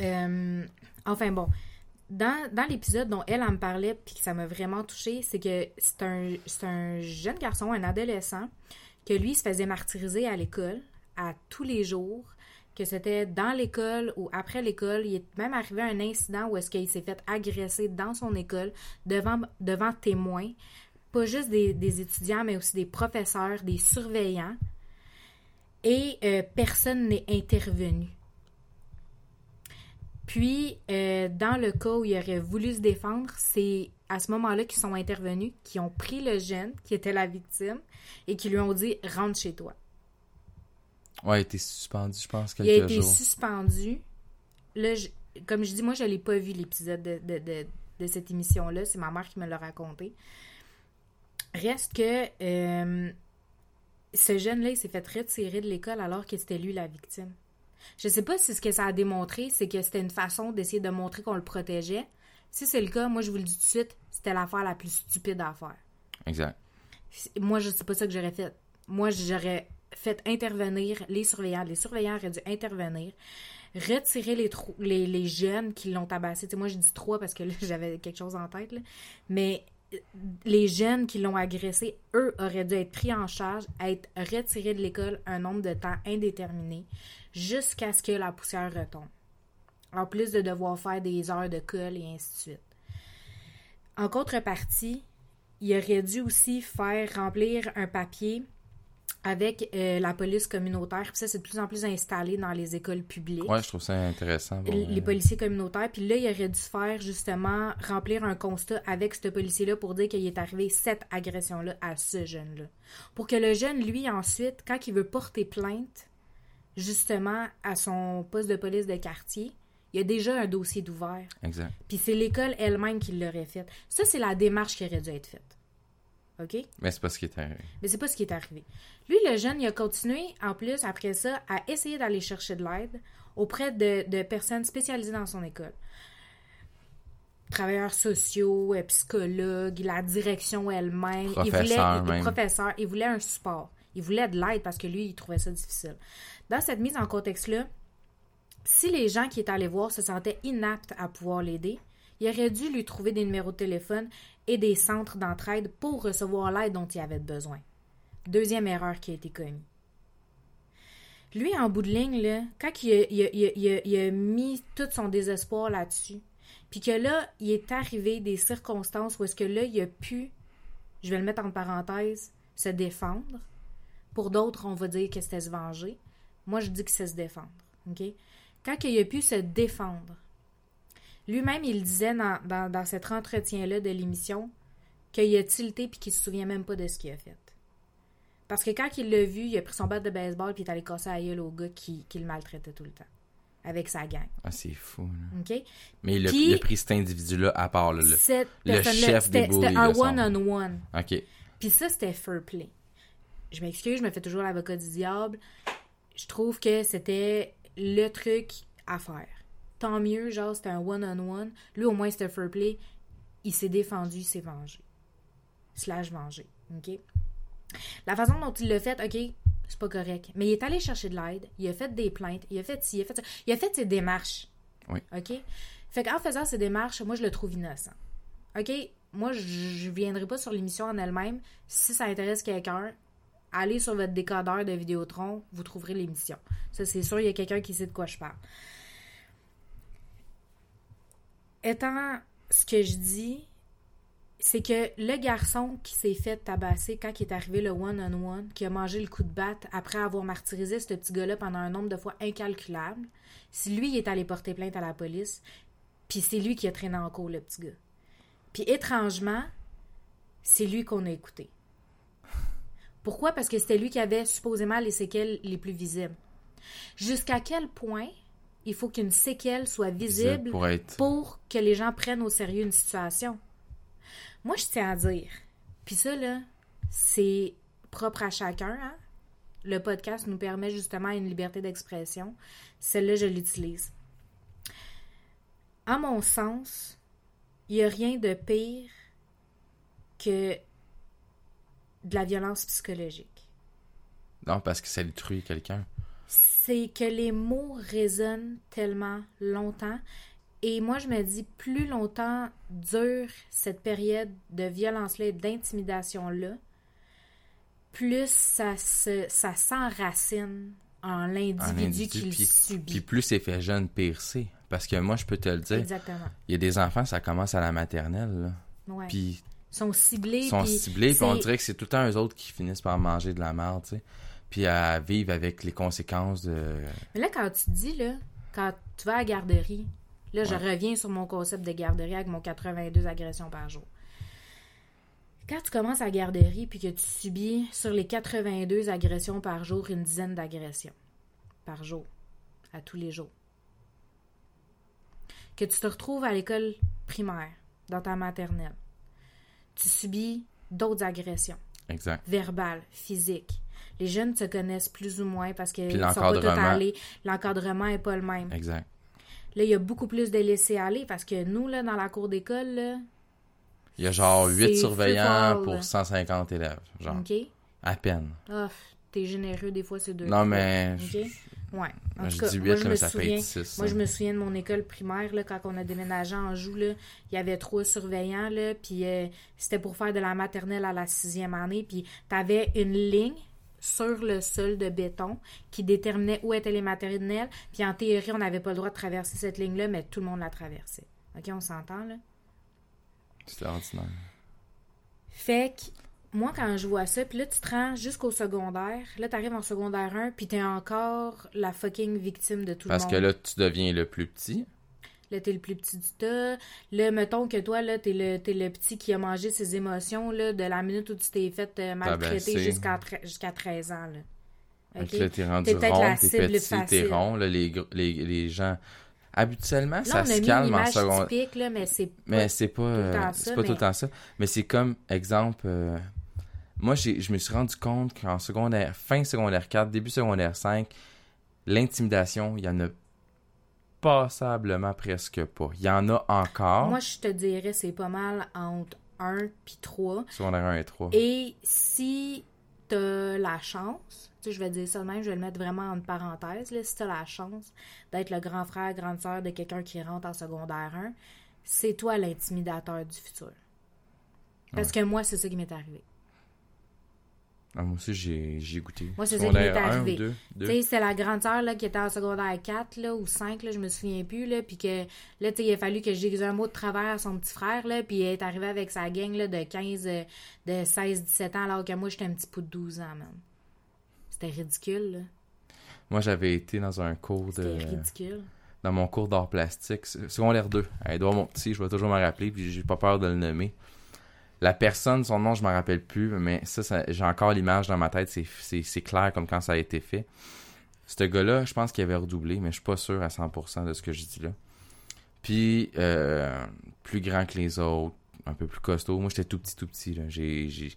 Euh, enfin, bon dans, dans l'épisode dont elle, elle me parlait, puis que ça m'a vraiment touchée, c'est que c'est un, c'est un jeune garçon, un adolescent, que lui se faisait martyriser à l'école à tous les jours, que c'était dans l'école ou après l'école. Il est même arrivé un incident où est-ce qu'il s'est fait agresser dans son école devant, devant témoins, pas juste des, des étudiants, mais aussi des professeurs, des surveillants, et euh, personne n'est intervenu. Puis, euh, dans le cas où il aurait voulu se défendre, c'est à ce moment-là qu'ils sont intervenus, qui ont pris le jeune, qui était la victime, et qui lui ont dit « rentre chez toi ». Ouais, il a été suspendu, je pense, Il a quelques été jours. suspendu. Là, je- comme je dis, moi, je l'ai pas vu, l'épisode de, de, de, de cette émission-là. C'est ma mère qui me l'a raconté. Reste que euh, ce jeune-là, il s'est fait retirer de l'école alors que c'était lui la victime. Je sais pas si ce que ça a démontré, c'est que c'était une façon d'essayer de montrer qu'on le protégeait. Si c'est le cas, moi, je vous le dis tout de suite, c'était l'affaire la plus stupide à faire. Exact. Moi, je sais pas ça que j'aurais fait. Moi, j'aurais fait intervenir les surveillants. Les surveillants auraient dû intervenir, retirer les, trou- les, les jeunes qui l'ont tabassé. Moi, je dis trois parce que j'avais quelque chose en tête. là. Mais les jeunes qui l'ont agressé, eux, auraient dû être pris en charge, être retirés de l'école un nombre de temps indéterminé jusqu'à ce que la poussière retombe. En plus de devoir faire des heures de colle et ainsi de suite. En contrepartie, il aurait dû aussi faire remplir un papier avec euh, la police communautaire. Puis ça, c'est de plus en plus installé dans les écoles publiques. Ouais, je trouve ça intéressant. bon, les euh, policiers communautaires. Puis là, il aurait dû faire justement remplir un constat avec ce policier-là pour dire qu'il est arrivé cette agression-là à ce jeune-là. Pour que le jeune, lui, ensuite, quand il veut porter plainte, justement, à son poste de police de quartier, il y a déjà un dossier d'ouvert. Exact. Puis c'est l'école elle-même qui l'aurait fait. Ça, c'est la démarche qui aurait dû être faite. OK? Mais c'est pas ce qui est arrivé. Mais c'est pas ce qui est arrivé. Lui, le jeune, il a continué, en plus, après ça, à essayer d'aller chercher de l'aide auprès de, de personnes spécialisées dans son école. Travailleurs sociaux, euh, psychologues, la direction elle-même. Il voulait, Professeurs il- même. professeur, il voulait un support. Il voulait de l'aide parce que lui, il trouvait ça difficile. Dans cette mise en contexte-là, si les gens qui étaient allés voir se sentaient inaptes à pouvoir l'aider, il aurait dû lui trouver des numéros de téléphone et des centres d'entraide pour recevoir l'aide dont il avait besoin. Deuxième erreur qui a été commise. Lui, en bout de ligne, quand il a, mis tout son désespoir là-dessus, puis que là, il est arrivé des circonstances où est-ce que là, il a pu, je vais le mettre en parenthèse, se défendre. Pour d'autres, on va dire que c'était se venger. Moi, je dis que c'est se défendre. Quand il a pu se défendre, lui-même, il disait dans, dans, dans cet entretien-là de l'émission qu'il a tilté puis qu'il se souvient même pas de ce qu'il a fait. Parce que quand il l'a vu, il a pris son bat de baseball puis il est allé casser la gueule au gars qui, qui le maltraitait tout le temps. Avec sa gang. Ah, c'est fou. là. OK? Mais il a, Puis- il a pris cet individu-là à part. Là, le- le chef c'était des c'était un one-on-one. OK. Puis ça, c'était fair play. Je m'excuse, je me fais toujours l'avocat du diable. Je trouve que c'était le truc à faire. Tant mieux, genre, c'était un one-on-one. Lui, au moins, c'était fair play. Il s'est défendu, il s'est vengé. Slash vengé. OK? La façon dont il l'a fait, OK, c'est pas correct. Mais il est allé chercher de l'aide. Il a fait des plaintes. Il a fait ci, il a fait ça. Il a fait ses démarches. Oui. OK? Fait qu'en faisant ses démarches, moi, je le trouve innocent. OK? Moi, je je viendrai pas sur l'émission en elle-même. Si ça intéresse quelqu'un, allez sur votre décodeur de Vidéotron, vous trouverez l'émission. Ça, c'est sûr, il y a quelqu'un qui sait de quoi je parle. Étant ce que je dis, c'est que le garçon qui s'est fait tabasser quand il est arrivé le one-on-one, qui a mangé le coup de batte après avoir martyrisé ce petit gars-là pendant un nombre de fois incalculable, si lui est allé porter plainte à la police, puis c'est lui qui a traîné en cours le petit gars. Puis étrangement, c'est lui qu'on a écouté. Pourquoi? Parce que c'était lui qui avait supposément les séquelles les plus visibles. Jusqu'à quel point il faut qu'une séquelle soit visible Pour être. pour que les gens prennent au sérieux une situation. Moi, je tiens à dire, puis ça, là, c'est propre à chacun. Hein? Le podcast nous permet justement une liberté d'expression. Celle-là, je l'utilise. À mon sens, il n'y a rien de pire que de la violence psychologique. Non, parce que ça détruit quelqu'un. C'est que les mots résonnent tellement longtemps. Et moi, je me dis, plus longtemps dure cette période de violence-là et d'intimidation-là, plus ça, se, ça s'enracine en l'individu individu, qui le subit. Puis plus c'est fait jeune, pire c'est. Parce que moi, je peux te le dire, Exactement. il y a des enfants, ça commence à la maternelle. là. Ouais. Puis Ils sont ciblés. ils sont ciblés, puis on dirait que c'est tout le temps eux autres qui finissent par manger de la merde, tu sais. Puis à vivre avec les conséquences de. Mais là, quand tu dis, là, quand tu vas à la garderie, là, je reviens sur mon concept de garderie avec mon 82 agressions par jour. Quand tu commences à la garderie puis que tu subis sur les 82 agressions par jour une dizaine d'agressions par jour, à tous les jours, que tu te retrouves à l'école primaire, dans ta maternelle, tu subis d'autres agressions Exact. verbales, physiques. Les jeunes se connaissent plus ou moins parce sont pas tous l'encadrement. allés. L'encadrement n'est pas le même. Exact. Là, il y a beaucoup plus de laisser aller parce que nous, là, dans la cour d'école, Il y a genre C'est 8 surveillants pour 150 élèves. Genre, OK? à peine. Ah, t'es généreux, des fois, c'est deux. Non, mais. OK? Ouais. En Moi, tout je cas, dis moi, 8, je là, me mais ça souviens- fait hein. 6. Moi, je me souviens de mon école primaire, là, quand on a déménagé en Joux, là, il y avait trois surveillants, là, puis euh, c'était pour faire de la maternelle à la sixième année, puis t'avais une ligne sur le sol de béton qui déterminait où étaient les maternelles, puis en théorie, on n'avait pas le droit de traverser cette ligne-là, mais tout le monde la traversait. OK, on s'entend, là? C'était ordinaire. Fait que, moi, quand je vois ça, puis là, tu te rends jusqu'au secondaire, là, t'arrives en secondaire 1, puis t'es encore la fucking victime de tout Parce le que monde. là, tu deviens le plus petit. Là, t'es le plus petit du tas. Là, mettons que toi, là, t'es le, t'es le petit qui a mangé ses émotions, là, de la minute où tu t'es fait euh, maltraiter jusqu'à tre- jusqu'à 13 ans, là. Fait OK? que là, t'es rendu rond, t'es petit, t'es rond. Là, les, les, les gens... Habituellement, Là, ça on a se mis calme en typique, là, mais c'est Mais pas... c'est pas, euh, ça, pas tout mais- le temps ça. Mais c'est comme, exemple, euh, moi, j'ai, je me suis rendu compte qu'en secondaire, fin secondaire 4, début secondaire 5, l'intimidation, il y en a passablement presque pas. Il y en a encore, Moi, je te dirais, c'est pas mal entre 1 puis 3. secondaire 1 et 3. Et si t'as la chance, tu sais, je vais dire ça de même, je vais le mettre vraiment en parenthèse, là, si t'as la chance d'être le grand frère, grande sœur de quelqu'un qui rentre en secondaire 1, c'est toi l'intimidateur du futur. Parce que moi, c'est ça qui m'est arrivé. Ah, moi aussi, j'ai j'ai goûté. Moi, c'est ça qui m'est arrivé. Tu sais, c'est la grande sœur là, qui était en secondaire 4 là, ou 5, là, je me souviens plus, là, puis que là, tu sais, il a fallu que je dise un mot de travers à son petit frère, là, puis il est arrivé avec sa gang là, de 15, euh, de 16, 17 ans, alors que moi, j'étais un petit peu de 12 ans, même. C'était ridicule, là. Moi, j'avais été dans un cours de... C'était ridicule. Dans mon cours d'art plastique, se- secondaire 2. À Edouard mon petit, je vais toujours me rappeler, puis j'ai pas peur de le nommer. La personne, son nom, je m'en rappelle plus, mais ça, ça- j'ai encore l'image dans ma tête, c'est- clair comme quand ça a été fait. Ce gars-là, je pense qu'il avait redoublé, mais je suis pas sûr à 100% de ce que je dis là. Puis, euh, plus grand que les autres, un peu plus costaud. Moi, j'étais tout petit, tout petit. J'ai- J'ai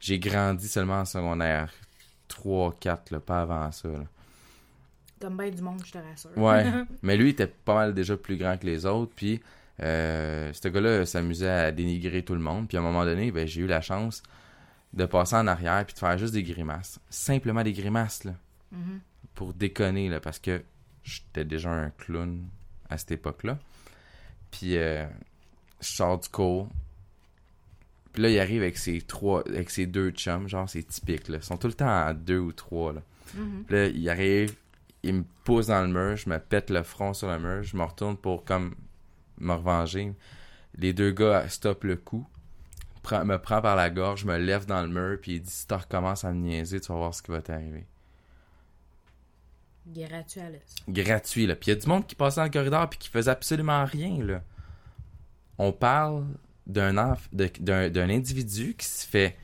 j'ai grandi seulement en secondaire 3, 4, là, pas avant ça. là. Comme ben du monde, je te rassure. Ouais. Mais lui, il était pas mal déjà plus grand que les autres. Puis, euh, ce gars-là s'amusait à dénigrer tout le monde. Puis, à un moment donné, ben, j'ai eu la chance de passer en arrière puis de faire juste des grimaces. Simplement des grimaces, là. Mhm. Pour déconner, là. Parce que j'étais déjà un clown à cette époque-là. Puis, euh, je sors du cours. Puis là, il arrive avec ses trois, avec ses deux chums. Genre, c'est typique, là. Ils sont tout le temps à deux ou trois, là. Mhm. Puis là, il arrive, il me pousse dans le mur, je me pète le front sur le mur, je me retourne pour comme me revenger. Les deux gars stoppent le coup, me prend par la gorge, me lève dans le mur, puis il dit si tu recommences à me niaiser, tu vas voir ce qui va t'arriver. Gratuit à. Gratuit, là. Puis il y a du monde qui passait dans le corridor puis qui faisait absolument rien, là. On parle d'un individu qui se fait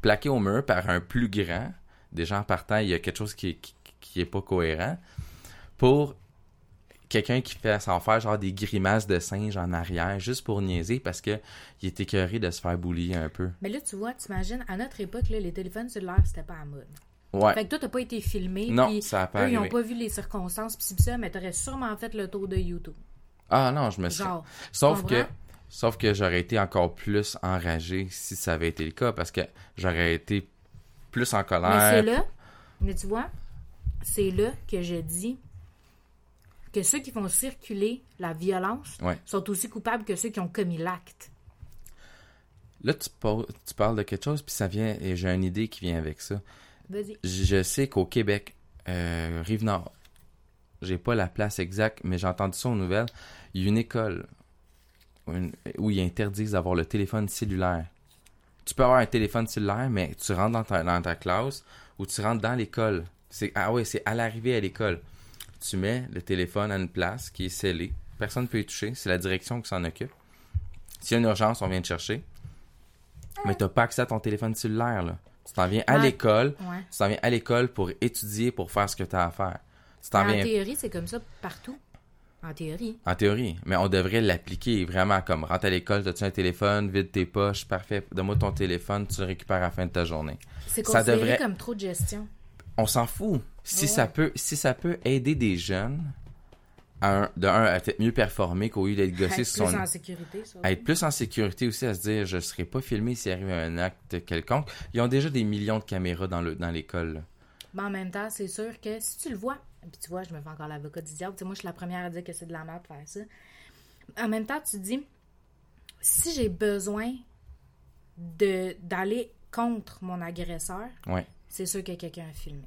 plaquer au mur par un plus grand. Déjà en partant, il y a quelque chose qui, qui, qui est pas cohérent. Pour quelqu'un qui fait s'en faire genre des grimaces de singe en arrière, juste pour niaiser, parce que il est écœuré de se faire boulier un peu. Mais là, tu vois, t'imagines, à notre époque, là, les téléphones cellulaires, c'était pas à mode. Ouais. Fait que toi, t'as pas été filmé, Non, puis ça a pas eux, ils ont pas vu les circonstances, pis pis ça, mais t'aurais sûrement fait le tour de YouTube. Ah non, je me suis... Genre, Sauf que, sauf que j'aurais été encore plus enragé si ça avait été le cas, parce que j'aurais été plus en Mais colère. c'est là, mais tu vois, c'est là que je dis que ceux qui font circuler la violence Ouais. sont aussi coupables que ceux qui ont commis l'acte. Là, tu, par- tu parles de quelque chose, puis ça vient, et j'ai une idée qui vient avec ça. Vas-y. Je sais qu'au Québec, euh, Rive-Nord, j'ai pas la place exacte, mais j'ai entendu ça aux nouvelles, il y a une école où, une- où ils interdisent d'avoir le téléphone cellulaire. Tu peux avoir un téléphone cellulaire, mais tu rentres dans ta, dans ta classe ou tu rentres dans l'école. C'est Ah ouais, c'est à l'arrivée à l'école. Tu mets le téléphone à une place qui est scellée. Personne ne peut y toucher. C'est la direction qui s'en occupe. S'il y a une urgence, on vient te chercher. Mais t'as pas accès à ton téléphone cellulaire, là. Tu t'en viens à Ouais. l'école, Ouais. tu t'en viens à l'école pour étudier, pour faire ce que tu as à faire. Tu En viens théorie, c'est comme ça partout. En théorie. en théorie, mais on devrait l'appliquer vraiment comme rentre à l'école, as-tu un téléphone, vide tes poches, parfait, donne-moi ton téléphone, tu le récupères à la fin de ta journée. C'est Ça considéré devrait- comme trop de gestion. On s'en fout. Si Ouais. ça peut si ça peut aider des jeunes à un, de un à être mieux performer qu'au lieu d'être gossé Être sur plus son en sécurité, ça. à être plus en sécurité aussi, à se dire je serai pas filmé s'il arrive un acte quelconque. Ils ont déjà des millions de caméras dans le dans l'école. Mais en même temps, c'est sûr que si tu le vois, puis tu vois, je me fais encore l'avocat du diable, tu sais, moi, je suis la première à dire que c'est de la merde de faire ça. En même temps, tu dis, si j'ai besoin de d'aller contre mon agresseur, Ouais. C'est sûr que quelqu'un a filmé.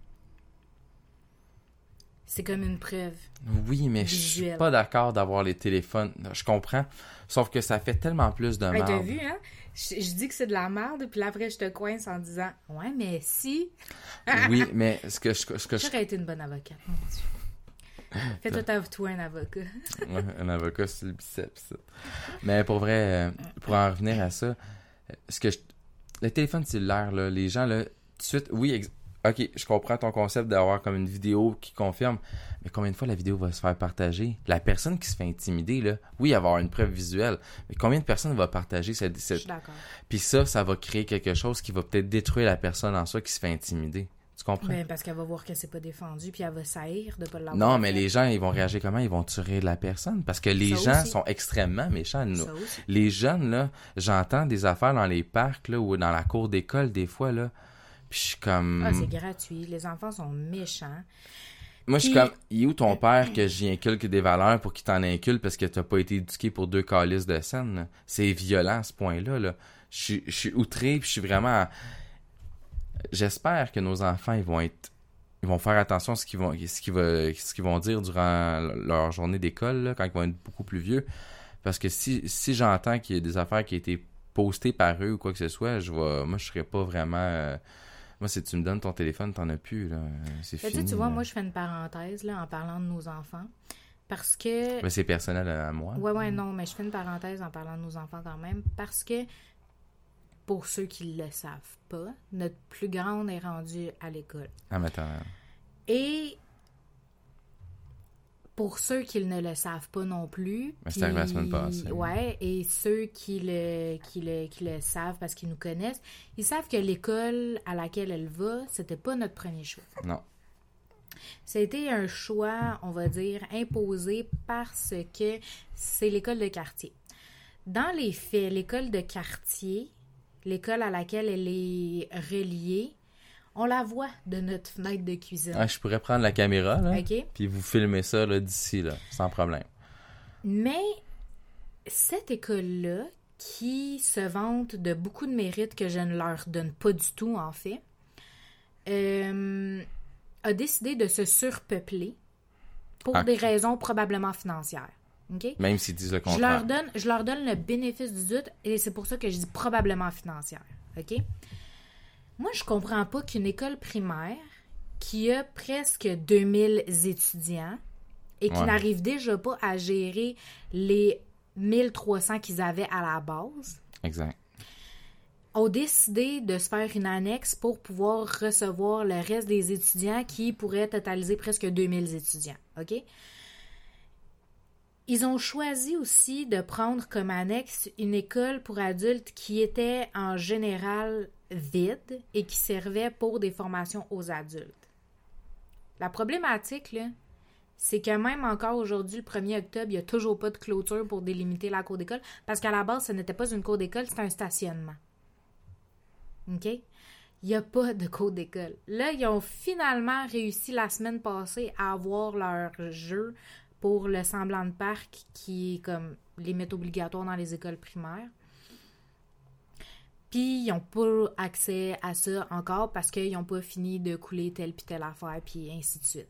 C'est comme une preuve. Oui, mais je suis pas d'accord d'avoir les téléphones. Je comprends. Sauf que ça fait tellement plus de Hey, t'as mal. vu, hein? Je, je dis que c'est de la merde, puis là, après, je te coince en disant, ouais, mais si. Oui, mais ce que je, ce que je- J'aurais été une bonne avocate, mon Dieu. Fais-toi toi un avocat. Ouais, un avocat sur le biceps. Mais pour vrai, euh, pour en revenir à ça, euh, ce que je- le téléphone cellulaire, là, les gens, là, de suite, oui, ok, je comprends ton concept d'avoir comme une vidéo qui confirme, mais combien de fois la vidéo va se faire partager? La personne qui se fait intimider, là, oui, avoir une preuve visuelle, mais combien de personnes va partager cette, Je cette... suis d'accord. Puis ça, ça va créer quelque chose qui va peut-être détruire la personne en soi qui se fait intimider. Tu comprends? Ben, parce qu'elle va voir que c'est pas défendu, puis elle va saillir de pas l'avoir. Non, mais les gens, ils vont réagir comment? Ils vont tuer la personne. Parce que les Ça gens aussi. sont extrêmement méchants. nous. Les jeunes, là, j'entends des affaires dans les parcs, là, ou dans la cour d'école, des fois, là. Puis je suis comme... Ah, c'est gratuit. Les enfants sont méchants. Moi, je suis comme, il est où ton père que j'y inculque des valeurs pour qu'il t'en inculque parce que t'as pas été éduqué pour deux calices de scène? C'est violent à ce point-là. Là. Je, suis- je suis outré, puis je suis vraiment... J'espère que nos enfants, ils vont être... Ils vont faire attention à ce qu'ils vont, ce qu'ils va- ce qu'ils vont dire durant leur journée d'école, là, quand ils vont être beaucoup plus vieux. Parce que si, si j'entends qu'il y a des affaires qui ont été postées par eux ou quoi que ce soit, je vais, moi, je serais pas vraiment... euh, moi, si tu me donnes ton téléphone, t'en as plus, là. C'est fini. tu vois, là. moi, je fais une parenthèse là, en parlant de nos enfants. Parce que. Mais c'est personnel à moi. Ouais, ouais, non, mais je fais une parenthèse en parlant de nos enfants quand même. Parce que, pour ceux qui ne le savent pas, notre plus grande est rendue à l'école. En maternelle. Et pour ceux qui ne le savent pas non plus. Mais c'est arrivé la semaine passée. Ouais, et ceux qui le, qui le, qui le savent parce qu'ils nous connaissent, ils savent que l'école à laquelle elle va, c'était pas notre premier choix. Non. Ça a été un choix, on va dire, imposé parce que c'est l'école de quartier. Dans les faits, l'école de quartier, l'école à laquelle elle est reliée, on la voit de notre fenêtre de cuisine. Ah, je pourrais prendre la caméra, là. OK? Puis vous filmer ça, là, d'ici, là. Sans problème. Mais cette école-là, qui se vante de beaucoup de mérites que je ne leur donne pas du tout, en fait, euh, a décidé de se surpeupler pour Ah. des raisons probablement financières. OK? Même s'ils disent le Je contraire. leur, donne, je leur donne le bénéfice du doute et c'est pour ça que je dis probablement financière. OK? Moi, je comprends pas qu'une école primaire qui a presque 2000 étudiants et qui Ouais. n'arrive déjà pas à gérer les 1300 qu'ils avaient à la base, Exact. ont décidé de se faire une annexe pour pouvoir recevoir le reste des étudiants qui pourraient totaliser presque 2000 étudiants. OK? Ils ont choisi aussi de prendre comme annexe une école pour adultes qui était en général vide et qui servait pour des formations aux adultes. La problématique, là, c'est que même encore aujourd'hui, le 1er octobre, il n'y a toujours pas de clôture pour délimiter la cour d'école parce qu'à la base, ce n'était pas une cour d'école, c'était un stationnement. OK? Il n'y a pas de cours d'école. Là, ils ont finalement réussi la semaine passée à avoir leur jeu pour le semblant de parc qui est comme limite obligatoire dans les écoles primaires. Puis, ils n'ont pas accès à ça encore parce qu'ils n'ont pas fini de couler telle puis telle affaire, puis ainsi de suite.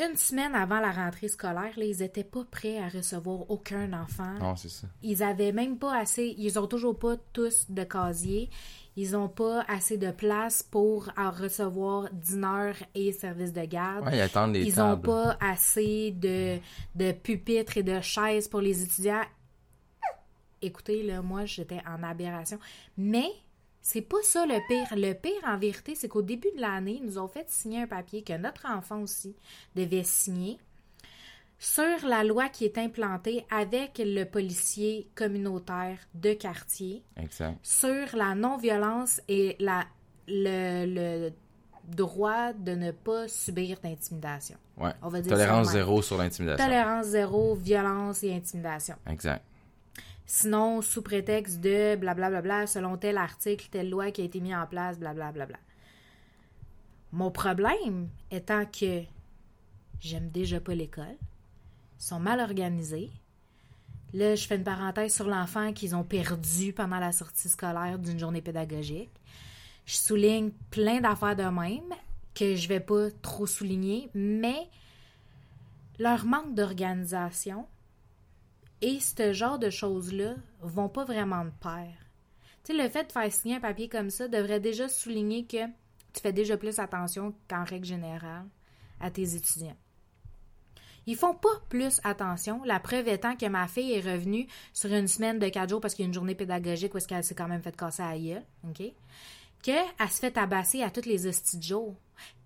Une semaine avant la rentrée scolaire, là, ils n'étaient pas prêts à recevoir aucun enfant Non, c'est ça. ils avaient même pas assez, ils ont toujours pas tous de casier, ils ont pas assez de place pour en recevoir dîneur et service de garde. Ouais, ils attendent les ils ont tables. pas assez de, de pupitres et de chaises pour les étudiants. Écoutez, là, moi, j'étais en aberration. Mais c'est pas ça le pire. Le pire, en vérité, c'est qu'au début de l'année, ils nous ont fait signer un papier que notre enfant aussi devait signer sur la loi qui est implantée avec le policier communautaire de quartier Exact. sur la non-violence et la, le, le droit de ne pas subir d'intimidation. Ouais. On va dire Tolérance zéro sur l'intimidation. Tolérance zéro, violence et intimidation. Exact. Sinon, sous prétexte de blablabla, selon tel article, telle loi qui a été mise en place, blablabla. Mon problème étant que j'aime déjà pas l'école, ils sont mal organisés. Là, je fais une parenthèse sur l'enfant qu'ils ont perdu pendant la sortie scolaire d'une journée pédagogique. Je souligne plein d'affaires de même que je vais pas trop souligner, mais leur manque d'organisation et ce genre de choses-là vont pas vraiment de pair. Tu le fait de faire signer un papier comme ça devrait déjà souligner que tu fais déjà plus attention qu'en règle générale à tes étudiants. Ils font pas plus attention. La preuve étant que ma fille est revenue sur une semaine de quatre jours parce qu'il y a une journée pédagogique où est-ce qu'elle s'est quand même fait casser à gueule, OK? Qu'elle se fait tabasser à toutes les hosties de jour.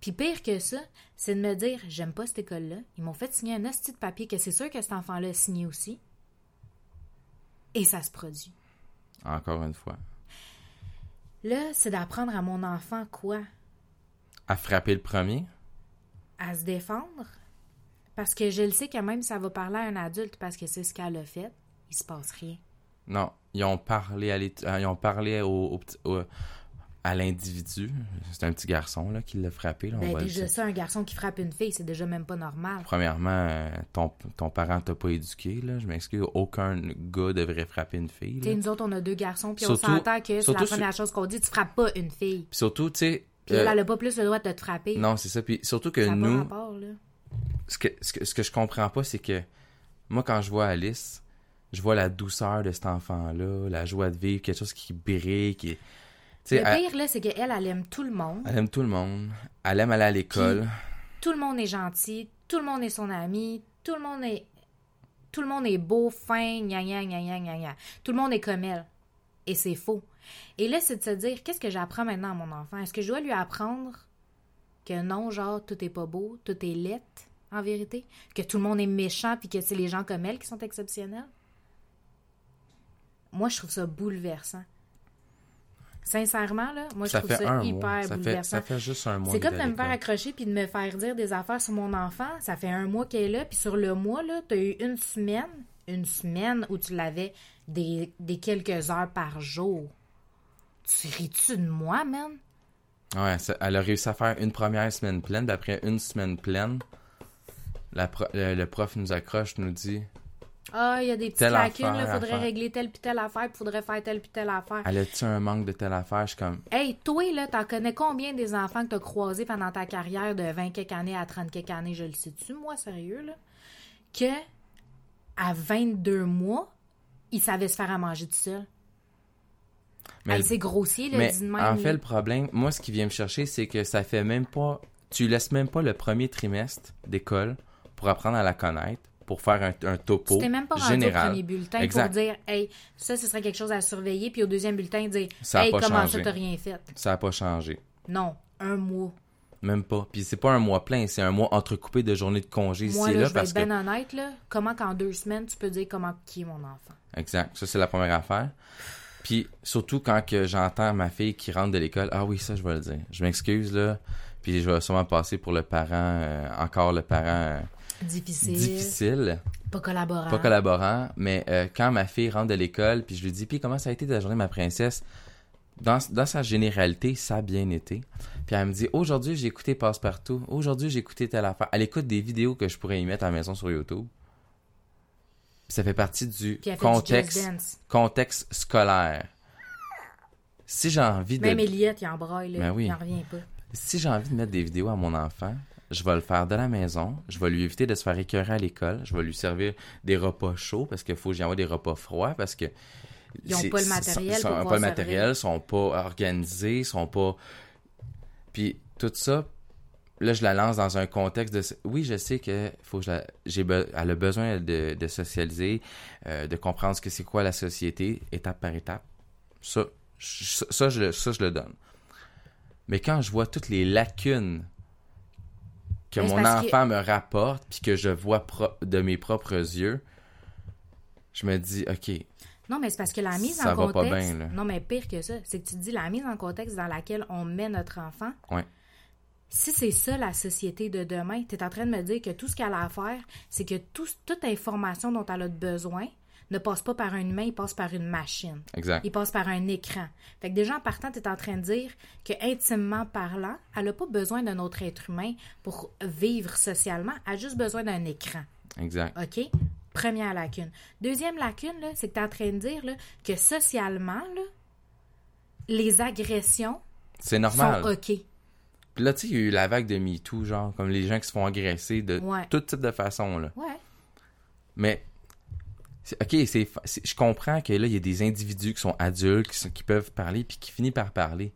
Puis pire que ça, c'est de me dire, j'aime pas cette école-là. Ils m'ont fait signer un hostie de papier que c'est sûr que cet enfant-là a signé aussi. Et ça se produit. Encore une fois. Là, c'est d'apprendre à mon enfant quoi? À frapper le premier? À se défendre? Parce que je le sais que même ça va parler à un adulte parce que c'est ce qu'elle a fait, il se passe rien. Non. Ils ont parlé à euh, Ils ont parlé au, au- à l'individu. C'est un petit garçon là, qui l'a frappé. Là, on Ben, va déjà, ça, un garçon qui frappe une fille, c'est déjà même pas normal. Premièrement, euh, ton, ton parent t'a pas éduqué. Là. Je m'excuse, aucun gars devrait frapper une fille. Là. nous autres, on a deux garçons, puis on s'entend que c'est la première chose qu'on dit, tu frappes pas une fille. Puis surtout, tu sais. Puis euh, elle, a pas plus le droit de te frapper. non, c'est ça. Puis surtout que ça n'a pas nous, rapport, là. ce que, ce, que, ce que je comprends pas, c'est que moi, quand je vois Alice, je vois la douceur de cet enfant-là, la joie de vivre, quelque chose qui brille, qui. Le elle, pire, là, c'est qu'elle, elle aime tout le monde. elle aime tout le monde. Elle aime aller à l'école. Tout le monde est gentil. Tout le monde est son ami. Tout le monde est... Tout le monde est beau, fin, gna gna gna gna gna gna. Tout le monde est comme elle. Et c'est faux. Et là, c'est de se dire, qu'est-ce que j'apprends maintenant à mon enfant? Est-ce que je dois lui apprendre que non, genre, tout est pas beau, tout est laid, en vérité? Que tout le monde est méchant puis que c'est les gens comme elle qui sont exceptionnels? Moi, je trouve ça bouleversant. Sincèrement, là, moi, je trouve fait ça un hyper mois. Ça fait, bouleversant. ça fait juste un mois. C'est comme de me faire accrocher puis de me faire dire des affaires sur mon enfant. Ça fait un mois qu'elle est là, puis sur le mois, là, t'as eu une semaine, une semaine où tu l'avais des, des quelques heures par jour. Tu ris-tu de moi, man? Ouais, ça- elle a réussi à faire une première semaine pleine, puis après une semaine pleine, la pro- le, le prof nous accroche, nous dit Ah, il y a des petites lacunes, là, à faudrait régler telle puis telle affaire, puis faudrait faire telle puis telle affaire. Elle a-tu un manque de telle affaire? Je suis comme Hey, toi, là, t'en connais combien des enfants que t'as croisés pendant ta carrière de 20 quelques années à 30 quelques années, je le sais-tu, moi, sérieux, là? Que, à 22 mois, il savait se faire à manger tout seul. Mais, Hey, c'est grossier, le mais même. en là. fait, le problème, moi, ce qui vient me chercher, c'est que ça fait même pas. Tu laisses même pas le premier trimestre d'école pour apprendre à la connaître, pour faire un, un topo t'es même pas général. au premier bulletin Exact. pour dire, hey, ça, ce serait quelque chose à surveiller, puis au deuxième bulletin, dire, Ça a hey, pas comment changé. ça, t'as rien fait? Ça n'a pas changé. Non, un mois. Même pas. Puis c'est pas un mois plein, c'est un mois entrecoupé de journées de congé ici et là, je vais parce être que. bien honnête, là. Comment qu'en deux semaines, tu peux dire comment qui est mon enfant? Exact. Ça, c'est la première affaire. Puis, surtout quand que j'entends ma fille qui rentre de l'école, ah oui, ça, je vais le dire. Je m'excuse, là. Puis, je vais sûrement passer pour le parent, euh, encore le parent euh, Difficile, difficile, pas collaborant. pas collaborant. Mais euh, quand ma fille rentre de l'école, puis je lui dis, puis comment ça a été ta journée, ma princesse? Dans, dans sa généralité, ça a bien été. Puis elle me dit, aujourd'hui, j'ai écouté Passe-Partout. Aujourd'hui, j'ai écouté telle affaire. Elle écoute des vidéos que je pourrais y mettre à la maison sur YouTube. Puis ça fait partie du contexte scolaire. Si j'ai envie de Même Eliette, il en braille, là. Ben oui. Il en revient pas. si j'ai envie de mettre des vidéos à mon enfant, je vais le faire de la maison, je vais lui éviter de se faire écœurer à l'école, je vais lui servir des repas chauds parce qu'il faut que j'y envoie des repas froids parce que Ils ont c'est- pas le matériel sont- pour ont pouvoir pas le matériel, sont pas organisés, sont pas puis tout ça là je la lance dans un contexte de oui je sais que faut que je la- j'ai be- elle a besoin de, de socialiser euh, de comprendre ce que c'est quoi la société étape par étape. Ça je- ça je, ça je le donne. Mais quand je vois toutes les lacunes que Mais mon que- enfant me rapporte puis que je vois de mes propres yeux je me dis ok Non, mais c'est parce que la mise Ça en va pas contexte. bien, là. Non, mais pire que ça, c'est que tu te dis la mise en contexte dans laquelle on met notre enfant. Ouais. Si c'est ça la société de demain, tu es en train de me dire que tout ce qu'elle a à faire, c'est que tout- toute information dont elle a besoin ne passe pas par un humain, il passe par une machine. exact Il passe par un écran. Fait que déjà en partant, tu es en train de dire que intimement parlant, elle n'a pas besoin d'un autre être humain pour vivre socialement, elle a juste besoin d'un écran. exact OK? Première lacune. Deuxième lacune, c'est que tu es en train de dire là, que socialement, là, les agressions c'est normal sont OK. Puis là, tu sais, il y a eu la vague de MeToo, genre, comme les gens qui se font agresser de Ouais. tout type de façon, là. Ouais. Mais, OK, c'est, je comprends que là, il y a des individus qui sont adultes, qui peuvent parler, puis qui finissent par parler.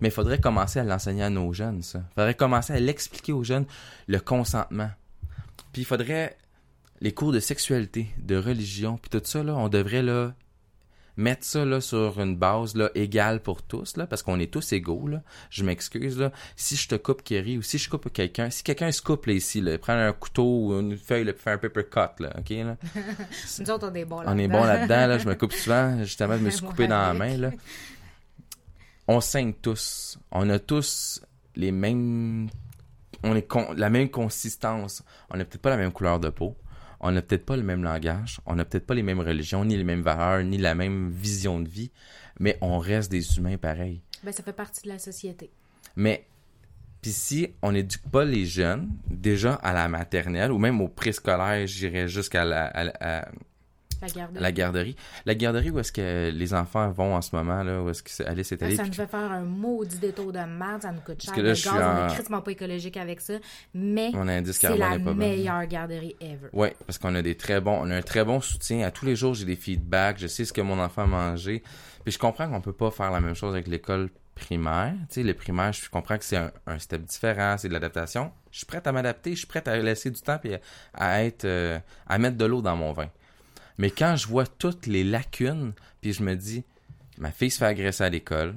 Mais il faudrait commencer à l'enseigner à nos jeunes, ça. Il faudrait commencer à l'expliquer aux jeunes, le consentement. Puis il faudrait les cours de sexualité, de religion, puis tout ça, là, on devrait, là, mettre ça, là, sur une base, là, égale pour tous, là, parce qu'on est tous égaux, là. Je m'excuse, là. Si je te coupe Kerry ou si je coupe quelqu'un, si quelqu'un se coupe, là, ici, là, prend un couteau ou une feuille, là, puis fait un paper cut, là, OK, là? Nous autres, on est bons là On est bon là-dedans, là. Je me coupe souvent. Justement, je me suis coupé dans la main, là. On saigne tous. On a tous les mêmes. On est con- la même consistance. On n'a peut-être pas la même couleur de peau. On n'a peut-être pas le même langage. On n'a peut-être pas les mêmes religions, ni les mêmes valeurs, ni la même vision de vie. Mais on reste des humains pareils. Ben, ça fait partie de la société. Mais, puis si on n'éduque pas les jeunes, déjà à la maternelle, ou même au préscolaire, j'irais jusqu'à la, à la- à La garde. la garderie. La garderie où est-ce que les enfants vont en ce moment, là, où est-ce que c'est- Alice est allée? ça nous fait faire un maudit détour de merde, ça nous coûte cher. que là, le je suis gaz, on en- est crissement pas écologique avec ça, mais c'est la est meilleure garderie ever. Oui, parce qu'on a des très bons, on a un très bon soutien. À tous les jours, j'ai des feedbacks, je sais ce que mon enfant a mangé. Puis je comprends qu'on peut pas faire la même chose avec l'école primaire. Tu sais, le primaire, je comprends que c'est un, un step différent, c'est de l'adaptation. Je suis prête à m'adapter, je suis prête à laisser du temps et à être, euh, à mettre de l'eau dans mon vin. Mais quand je vois toutes les lacunes, puis je me dis, ma fille se fait agresser à l'école,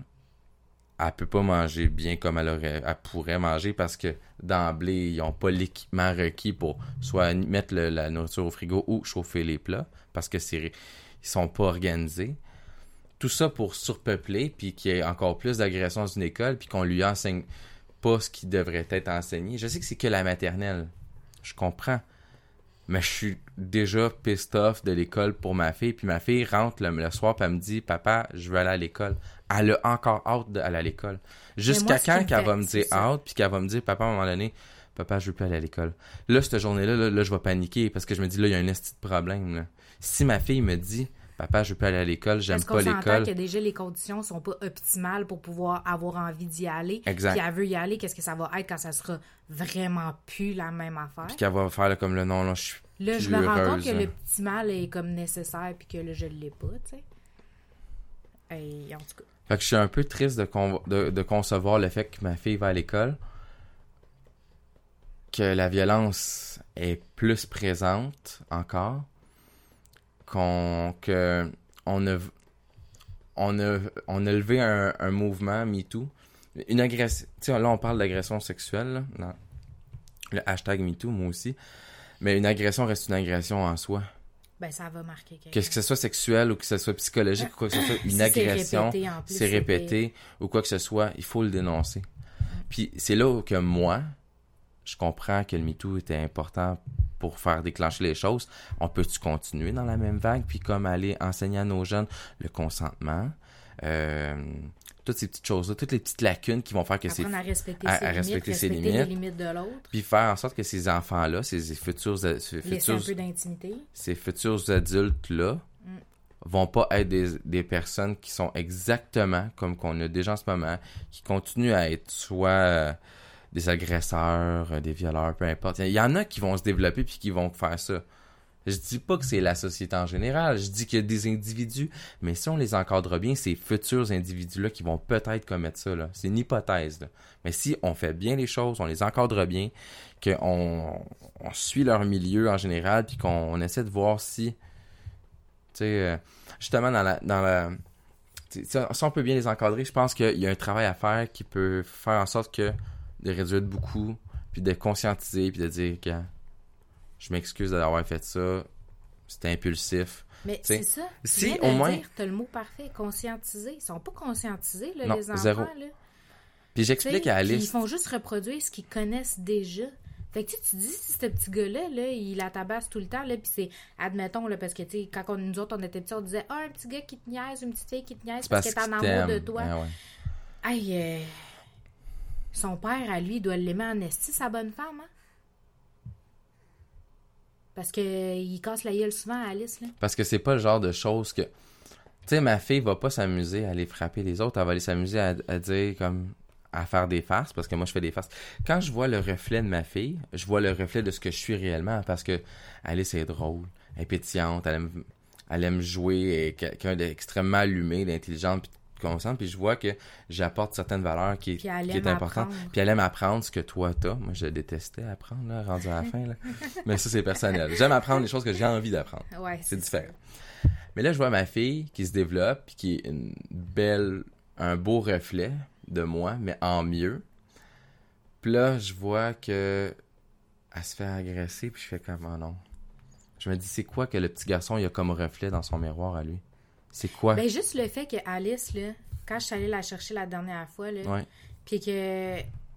elle peut pas manger bien comme elle aurait, elle pourrait manger parce que d'emblée, ils ont pas l'équipement requis pour soit mettre la nourriture au frigo ou chauffer les plats parce que c'est, ils sont pas organisés. Tout ça pour surpeupler puis qu'il y ait encore plus d'agressions dans une école puis qu'on lui enseigne pas ce qui devrait être enseigné. Je sais que c'est que la maternelle. Je comprends. Mais je suis déjà pissed off de l'école pour ma fille. Puis ma fille rentre le, le soir puis elle me dit Papa, je veux aller à l'école. Elle a encore hâte d'aller à l'école. Jusqu'à quand qu'elle va me dire hâte puis qu'elle va me dire Papa, à un moment donné, Papa, je veux plus aller à l'école. Là, cette journée-là, là, là, je vais paniquer parce que je me dis là, il y a un esti de problème. là. Si ma fille me dit Papa, je veux plus aller à l'école, j'aime Parce qu'on pas l'école. que déjà les conditions sont pas optimales pour pouvoir avoir envie d'y aller. Exact. Puis elle veut y aller, qu'est-ce que ça va être quand ça sera vraiment plus la même affaire? Puis qu'elle va faire là, comme le nom, là, je suis Là, je me rends compte que le petit mal est comme nécessaire puis que là, je l'ai pas, tu sais. Et en tout cas, Fait que je suis un peu triste de, con- de, de concevoir le fait que ma fille va à l'école, que la violence est plus présente encore, qu'on que on a on a on a levé un, un mouvement MeToo, une agression, là on parle d'agression sexuelle là, le hashtag MeToo moi aussi, mais une agression reste une agression en soi. ben ça va marquer quelque Que ce soit sexuel ou que ce soit psychologique ou quoi que ce soit, une Si agression, répété en plus, c'est c'est répété ou quoi que ce soit, il faut le dénoncer. Puis c'est là que moi, je comprends que le MeToo était important pour faire déclencher les choses. On peut-tu continuer dans la même vague, puis comme aller enseigner à nos jeunes le consentement, euh, toutes ces petites choses-là, toutes les petites lacunes qui vont faire que c'est... À respecter à- ses à limites, respecter ses les limites. de l'autre, Puis faire en sorte que ces enfants-là, ces futurs, ces laisser un futurs peu d'intimité. ces futurs adultes-là vont pas être des, des personnes qui sont exactement comme qu'on a déjà en ce moment, qui continuent à être soit euh, des agresseurs, euh, des violeurs, peu importe. Il y en a qui vont se développer puis qui vont faire ça. Je dis pas que c'est la société en général, je dis qu'il y a des individus, mais si on les encadre bien, ces futurs individus-là qui vont peut-être commettre ça, c'est une hypothèse. Mais si on fait bien les choses, on les encadre bien, qu'on on suit leur milieu en général, puis qu'on essaie de voir si, tu sais, euh, justement dans la, dans la, si on peut bien les encadrer, je pense qu'il y a un travail à faire qui peut faire en sorte que de réduire de beaucoup, puis de conscientiser, puis de dire que je m'excuse d'avoir fait ça, c'était impulsif. Mais c'est ça. Si, viens au moins- dire, t'as le mot parfait, conscientiser. Ils sont pas conscientisés, là, Non, les enfants, zéro. là. Puis j'explique à Alice. Ils font juste reproduire ce qu'ils connaissent déjà. Fait que tu sais, tu dis, si ce petit gars-là, là, il la tabasse tout le temps, là, puis c'est, admettons, là, parce que, tu sais, quand on, nous autres, on était petits, on disait, ah, un petit gars qui te niaise, une petite fille qui te niaise parce, parce qu'elle est en amour de toi. Ouais. Aïe, euh, son père, à lui, doit l'aimer en esti, sa bonne femme, hein? Parce que euh, il casse la gueule souvent à Alice, là. Parce que c'est pas le genre de choses que. Tu sais, ma fille va pas s'amuser à aller frapper les autres, elle va aller s'amuser à, dire comme. à faire des farces, parce que moi je fais des farces. Quand je vois le reflet de ma fille, je vois le reflet de ce que je suis réellement, parce que Alice est drôle, elle est pétillante, elle aime, elle aime jouer, elle est quelqu'un d'extrêmement allumé, d'intelligent, puis je vois que j'apporte certaines valeurs qui, est importante. Puis elle aime apprendre ce que toi t'as. Moi, je détestais apprendre, là, rendu à la fin, là. Mais ça, c'est personnel. J'aime apprendre les choses que j'ai envie d'apprendre. Ouais, C'est ça. différent. Mais là, je vois ma fille qui se développe, puis qui est une belle, un beau reflet de moi, mais en mieux. Puis là, je vois que elle se fait agresser, puis je fais comme, oh non. Je me dis, c'est quoi que le petit garçon, il a comme reflet dans son miroir à lui? C'est quoi? Ben, juste le fait que Alice, là, quand je suis allée la chercher la dernière fois, là, Ouais. puis qu'elle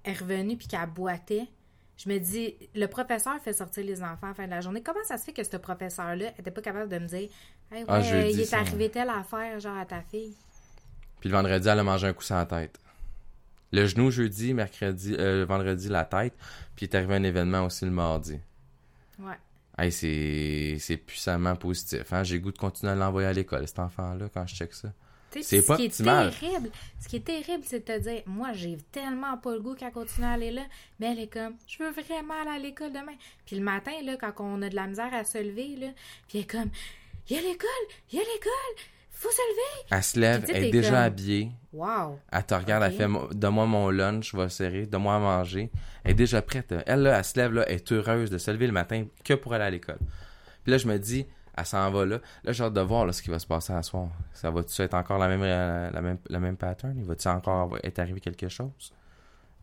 est revenue puis qu'elle boitait, je me dis, le professeur fait sortir les enfants à la fin de la journée. Comment ça se fait que ce professeur-là était pas capable de me dire, hey, ouais, Ah, ai il est ça. arrivé telle affaire, genre, à ta fille? Puis le vendredi, elle a mangé un coup la tête. Le genou jeudi, mercredi, euh, vendredi, la tête. Puis il est arrivé un événement aussi le mardi. Ouais. Hey, c'est, puissamment positif. Hein? J'ai goût de continuer à l'envoyer à l'école, cet enfant-là, quand je check ça. C'est ce pas qui optimal. est terrible, ce qui est terrible, c'est de te dire, moi, j'ai tellement pas le goût qu'elle continue à aller là, mais elle est comme, je veux vraiment aller à l'école demain. Puis le matin, là, quand on a de la misère à se lever, là, puis elle est comme, il y a l'école, il y a l'école, faut se lever. Elle se lève, elle est déjà comme- habillée. Wow. Elle te regarde, elle fait Mo- Donne-moi mon lunch, je vais serrer, donne-moi à manger. Elle est déjà prête. Elle, là, elle se lève, là, elle est heureuse de se lever le matin que pour aller à l'école. Puis là, je me dis, elle s'en va là. Là, j'ai hâte de voir là, ce qui va se passer à soir. Ça va-tu être encore la même, euh, la même, la même pattern? Il va-tu encore être arrivé quelque chose?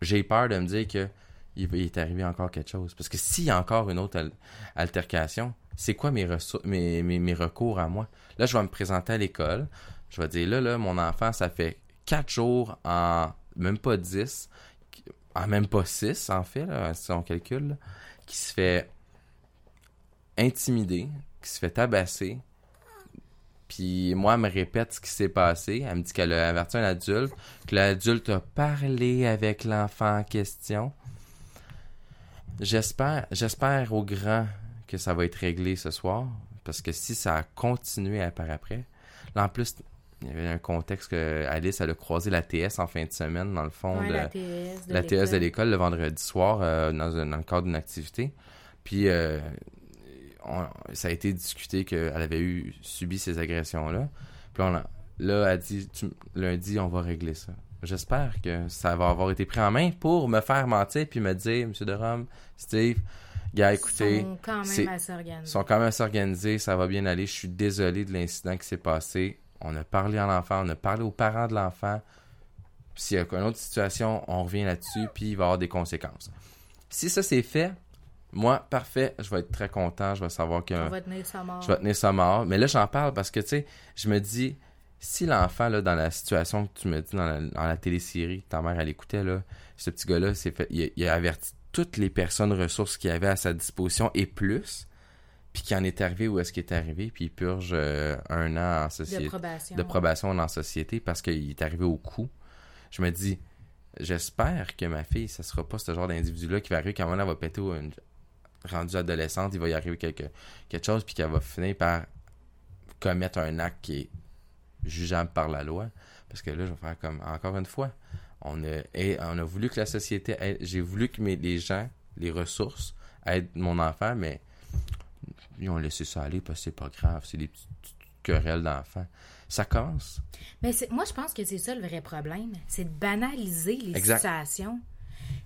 J'ai peur de me dire que il est arrivé encore quelque chose. Parce que s'il y a encore une autre al- altercation, c'est quoi mes, mes, mes recours à moi? Là, je vais me présenter à l'école. Je vais dire, là, là, mon enfant, ça fait quatre jours en même pas 10, en même pas 6, en fait, si on calcule, qui se fait intimider, qui se fait tabasser. Puis moi, elle me répète ce qui s'est passé. Elle me dit qu'elle a averti un adulte, que l'adulte a parlé avec l'enfant en question. J'espère, j'espère au grand que ça va être réglé ce soir, parce que si ça a continué à par après, là en plus, il y avait un contexte que Alice elle a croisé la TS en fin de semaine dans le fond Ouais, de la TS de la TS de l'école. le vendredi soir euh, dans, un- dans le cadre d'une activité. Puis euh, on- ça a été discuté qu'elle avait eu subi ces agressions-là. Puis on a- là, elle dit tu- lundi, on va régler ça. J'espère que ça va avoir été pris en main pour me faire mentir puis me dire, Monsieur de Rome, Steve, gars, écoutez, Ils sont quand même assez organisés. ils sont quand même à s'organiser, ça va bien aller. Je suis désolé de l'incident qui s'est passé. On a parlé à l'enfant, on a parlé aux parents de l'enfant. S'il y a une autre situation, on revient là-dessus, puis il va y avoir des conséquences. Si ça c'est fait, moi, parfait, je vais être très content, je vais savoir On va tenir mort. je vais tenir ça mort. Mais là, j'en parle parce que, tu sais, je me dis, si l'enfant, là, dans la situation que tu me dis dans la, dans la télésérie, ta mère, elle écoutait, là, ce petit gars-là, fait, il, il a averti toutes les personnes ressources qu'il avait à sa disposition et plus, puis qui en est arrivé où est-ce qu'il est arrivé, puis il purge euh, un an en de société probation. de probation dans la société parce qu'il est arrivé au coup. Je me dis, j'espère que ma fille, ça sera pas ce genre d'individu-là qui va arriver quand elle va péter une rendue adolescente, il va y arriver quelque, quelque chose puis qu'elle va finir par commettre un acte qui est jugeable par la loi. Parce que là, je vais faire comme, encore une fois, on a, et on a voulu que la société aide, j'ai voulu que mes, les gens, les ressources aident mon enfant, mais ils ont laissé ça aller parce que c'est pas grave, c'est des petites petites querelles d'enfants. Ça commence. Mais moi, je pense que c'est ça le vrai problème. C'est de banaliser les Exact. situations.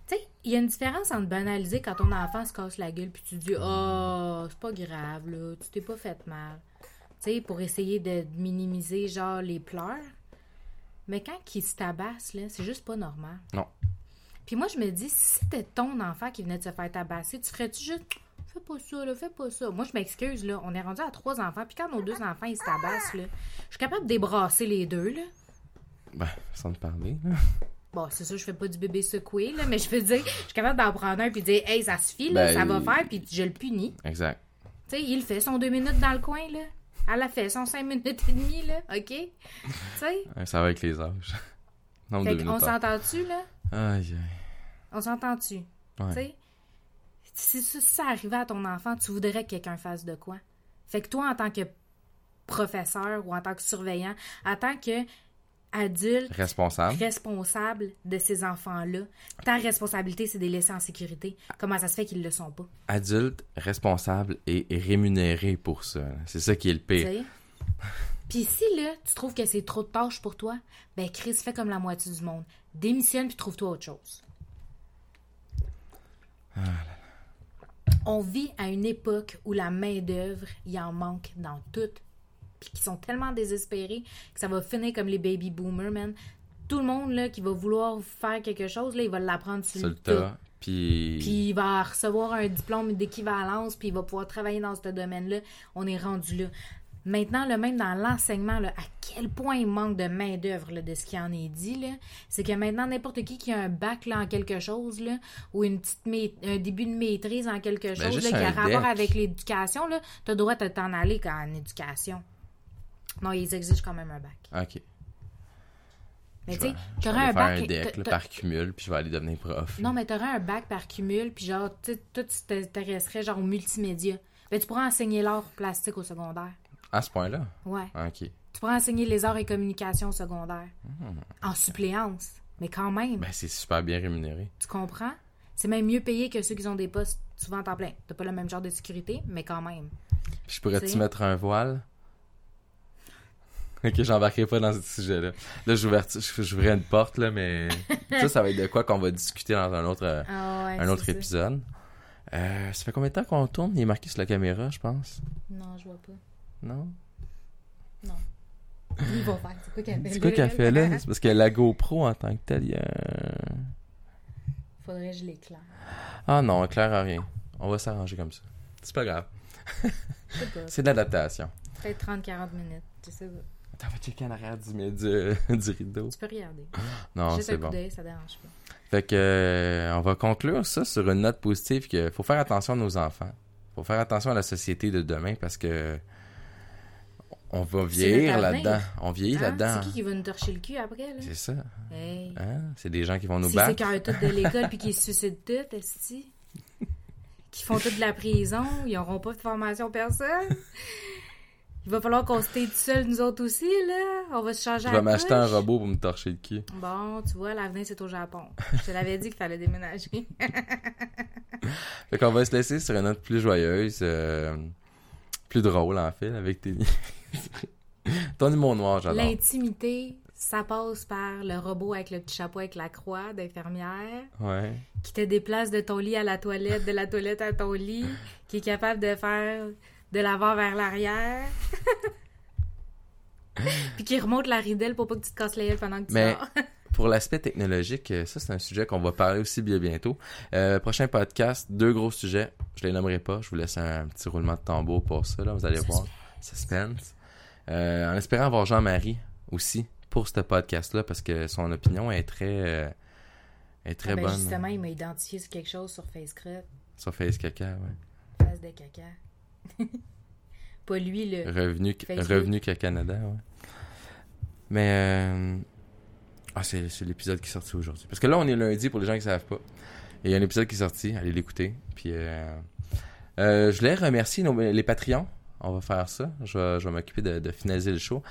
Tu sais, il y a une différence entre banaliser quand ton enfant se casse la gueule puis tu dis Oh, c'est pas grave, là, tu t'es pas fait mal. Tu sais, pour essayer de minimiser, genre, les pleurs. Mais quand il se tabasse, là, c'est juste pas normal. Non. Puis moi, je me dis, si c'était ton enfant qui venait de se faire tabasser, tu ferais-tu juste Fais pas ça, là, fais pas ça. Moi, je m'excuse, là. On est rendu à trois enfants. Puis quand nos deux enfants, ils se tabassent, là, je suis capable de débrasser les deux, là. Ben, sans te parler, là. Bon, c'est sûr, je fais pas du bébé secoué, là, mais je veux dire, je suis capable d'en prendre un puis dire, hey, ça suffit, là, Ben, ça va il- faire, puis je le punis. Exact. Tu sais, il fait son deux minutes dans le coin, là. Elle a fait son cinq minutes et demie, là, OK? Tu sais? Ça va avec les âges. Nombre Fait minutes. s'entend-tu, là? Aïe, aïe. On s'entend-tu? Tu Ouais. Si ça, si ça arrivait à ton enfant, tu voudrais que quelqu'un fasse de quoi? Fait que toi, en tant que professeur ou en tant que surveillant, en tant que adulte, Responsable. responsable de ces enfants-là. Ta responsabilité, c'est de les laisser en sécurité. Comment ça se fait qu'ils le sont pas? Adulte, responsable et, et rémunéré pour ça. C'est ça qui est le pire. Puis si, là, tu trouves que c'est trop de tâches pour toi, ben Chris, fais comme la moitié du monde. Démissionne puis trouve-toi autre chose. On vit à une époque où la main-d'œuvre, il en manque dans tout. Puis qui sont tellement désespérés que ça va finir comme les baby boomers, man. Tout le monde, là, qui va vouloir faire quelque chose, là, il va l'apprendre sur, le tas. Puis, Puis il va recevoir un diplôme d'équivalence, puis il va pouvoir travailler dans ce domaine-là. On est rendu là. Maintenant, le même dans l'enseignement, à quel point il manque de main-d'œuvre de ce qui en est dit, c'est que maintenant, n'importe qui qui a un bac là, en quelque chose, là, ou une petite un début de maîtrise en quelque chose, Ben, juste là, qui a rapport avec l'éducation, t'as le droit de t'en aller en éducation. Non, ils exigent quand même un bac. OK. Mais tu sais, t'aurais un faire bac. un deck là, t'a- par cumul, puis je vais aller devenir prof. Non, mais t'aurais un bac par cumul, puis genre, tu tu t'intéresserais genre au multimédia. Ben, tu pourrais enseigner l'art plastique au secondaire. À ce point-là? Ouais. Ah, Ok. Tu pourrais enseigner les arts et communications au secondaire. En suppléance. Mais quand même, Ben, c'est super bien rémunéré. tu comprends? C'est même mieux payé que ceux qui ont des postes souvent à temps plein. T'as pas le même genre de sécurité, mais quand même. Puis je pourrais-tu mettre un voile? Ok, j'embarquerai pas dans ce sujet-là. Là, j'ouvre- j'ouvrais une porte, là, mais ça, ça va être de quoi qu'on va discuter dans un autre, euh, Ah ouais, un autre ça. épisode. Euh, ça fait combien de temps qu'on tourne? Il est marqué sur la caméra, je pense. Non, je vois pas. Non? Il va faire. C'est quoi qu'elle fait C'est quoi qu'elle fait là? C'est parce que la GoPro en tant que telle, il y a... Faudrait que je l'éclaire. Ah non, clair à rien. On va s'arranger comme ça. C'est pas grave. C'est de l'adaptation. Peut-être 30-40 minutes. Je sais T'as va checker en arrière du, du, du rideau. Tu peux regarder. Non, c'est bon. ça dérange pas. Fait que euh, on va conclure ça sur une note positive que faut faire attention à nos enfants. Faut faire attention à la société de demain parce que on va vieillir là-dedans. On vieillit Hein? là-dedans. C'est qui qui va nous torcher le cul après, là? C'est ça. Hey. Hein? C'est des gens qui vont nous battre. c'est tout de l'école puis qu'ils se suicident tout, esti. Qui font tout de la prison, ils n'auront pas de formation personne. Il va falloir qu'on se tout seul, nous autres aussi, là. On va se changer Je vais m'acheter un robot pour me torcher le cul. Bon, tu vois, l'avenir, c'est au Japon. Je te l'avais dit qu'il fallait déménager. Fait qu'on va se laisser sur une note plus joyeuse, euh, plus drôle en fait, avec tes... Ton humour noir, j'adore. L'intimité, ça passe par le robot avec le petit chapeau avec la croix d'infirmière, Ouais. qui te déplace de ton lit à la toilette, de la toilette à ton lit, qui est capable de faire de l'avant vers l'arrière. Puis qui remonte la ridelle pour pas que tu te casses les ailes pendant que tu Mais- sors. Pour l'aspect technologique, euh, ça c'est un sujet qu'on va parler aussi bien bientôt. Euh, prochain podcast, deux gros sujets. Je les nommerai pas. Je vous laisse un, petit roulement de tambour pour ça. Là, vous allez voir. Suspense. Euh, en espérant avoir Jean-Marie aussi pour ce podcast-là parce que son opinion est très, euh, est très Ah ben, bonne Justement, il m'a identifié sur quelque chose sur FaceCrut, sur Face Caca. Ouais. face de caca. pas lui, le... Revenu. Revenu qu'à Canada, ouais. Mais, euh, ah, c'est, c'est l'épisode qui est sorti aujourd'hui. Parce que là, on est lundi pour les gens qui savent pas. Et il y a un épisode qui est sorti, allez l'écouter. Puis, euh, euh, je voulais remercier nos- les Patreons. On va faire ça. Je vais, je vais m'occuper de, de finaliser le show.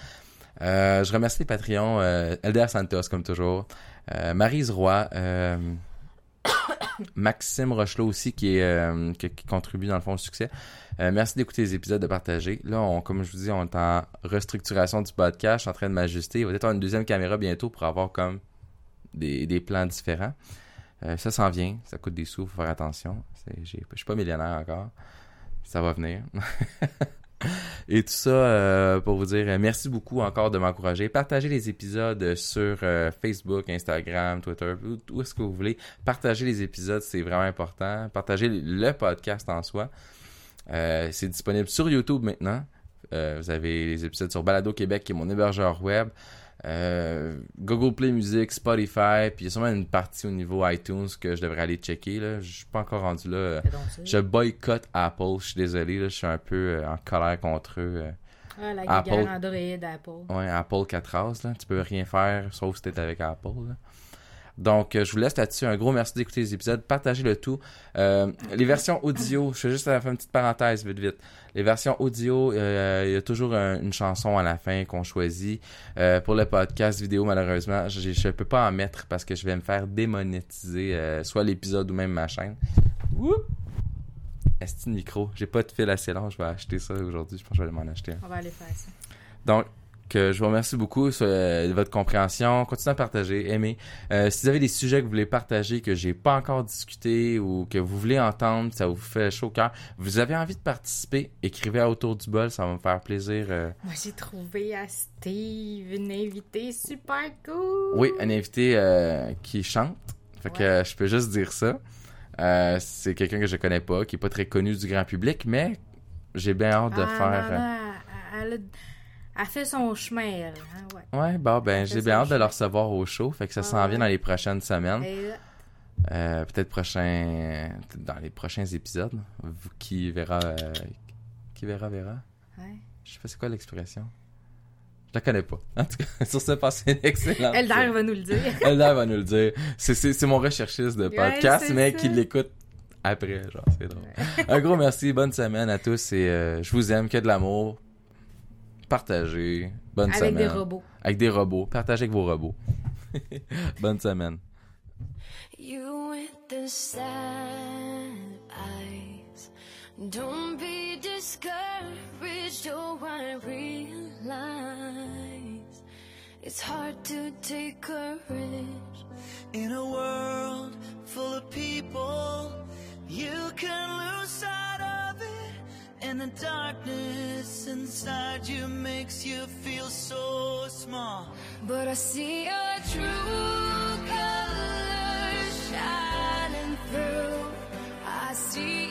Euh, je remercie les Patreons. Euh, Elder Santos, comme toujours. Euh, Maryse Roy. Maxime Rochelot aussi, euh, qui, contribue dans le fond au succès. Euh, merci d'écouter les épisodes, de partager. Là, on, comme je vous dis, on est en restructuration du podcast. Je suis en train de m'ajuster. Il va peut-être avoir une deuxième caméra bientôt pour avoir comme des, plans différents. Euh, ça s'en vient. Ça coûte des sous. faut faire attention. Je suis pas millionnaire encore. Ça va venir. Et tout ça euh, pour vous dire euh, merci beaucoup encore de m'encourager. Partagez les épisodes sur euh, Facebook, Instagram, Twitter, où, est-ce que vous voulez. Partagez les épisodes, c'est vraiment important. Partagez le podcast en soi. C'est disponible sur YouTube maintenant. Vous avez les épisodes sur Balado Québec, qui est mon hébergeur web. Euh, Google Play Music, Spotify, puis il y a sûrement une partie au niveau iTunes que je devrais aller checker. Là. Je suis pas encore rendu là. Donc. Je boycotte Apple, je suis désolé, là, je suis un peu euh, en colère contre eux. euh. Ah, la Apple. guerre Android, Apple. Ouais, Apple 4 as, là, tu peux rien faire sauf si t'es avec Apple. là. Donc, je vous laisse là-dessus. Un gros merci d'écouter les épisodes. Partagez le tout. Euh, les versions audio, je fais juste faire une petite parenthèse vite vite. Les versions audio, euh, il y a toujours un- une chanson à la fin qu'on choisit. Euh, pour le podcast vidéo, malheureusement, je je peux pas en mettre parce que je vais me faire démonétiser euh, soit l'épisode ou même ma chaîne. Est-ce que micro? J'ai pas de fil assez long, je vais acheter ça aujourd'hui. Je pense que je vais m'en acheter un. On va aller faire ça. Donc, que je vous remercie beaucoup sur euh, de votre compréhension. Continuez à partager, aimer. Euh, si vous avez des sujets que vous voulez partager, que j'ai pas encore discuté ou que vous voulez entendre, ça vous fait chaud au cœur, vous avez envie de participer, écrivez à Autour du bol, ça va me faire plaisir. euh. Moi, j'ai trouvé à Steve une invitée super cool. Oui, un invité euh, qui chante. Fait que Ouais. euh, je peux juste dire ça. Euh, c'est quelqu'un que je connais pas, qui est pas très connu du grand public, mais j'ai bien hâte de Ah, faire. euh, elle, elle fait son chemin, elle. Hein, ouais. ouais. ben, j'ai bien hâte de le recevoir au show. Fait que ça s'en vient dans les prochaines semaines. Eh, euh, peut-être prochain, dans les prochains épisodes. Qui verra, euh, qui verra, verra? Je sais pas c'est quoi l'expression? Je la connais pas. En tout cas, sur ce, passez une excellente. Elder va nous le dire. Elder va nous le dire. C'est mon recherchiste de podcast, mais qui l'écoute après. Genre, c'est drôle. Un gros merci, bonne semaine à tous et euh, je vous aime, que de l'amour partagez. Bonne avec semaine. Avec des robots. Avec des robots. Partagez avec vos robots. Bonne semaine. You with the sad eyes. Don't be discouraged, oh, I realize it's hard to take courage. In a world full of people, you can lose sight of. And the darkness inside you makes you feel so small. But I see your true colors shining through. I see.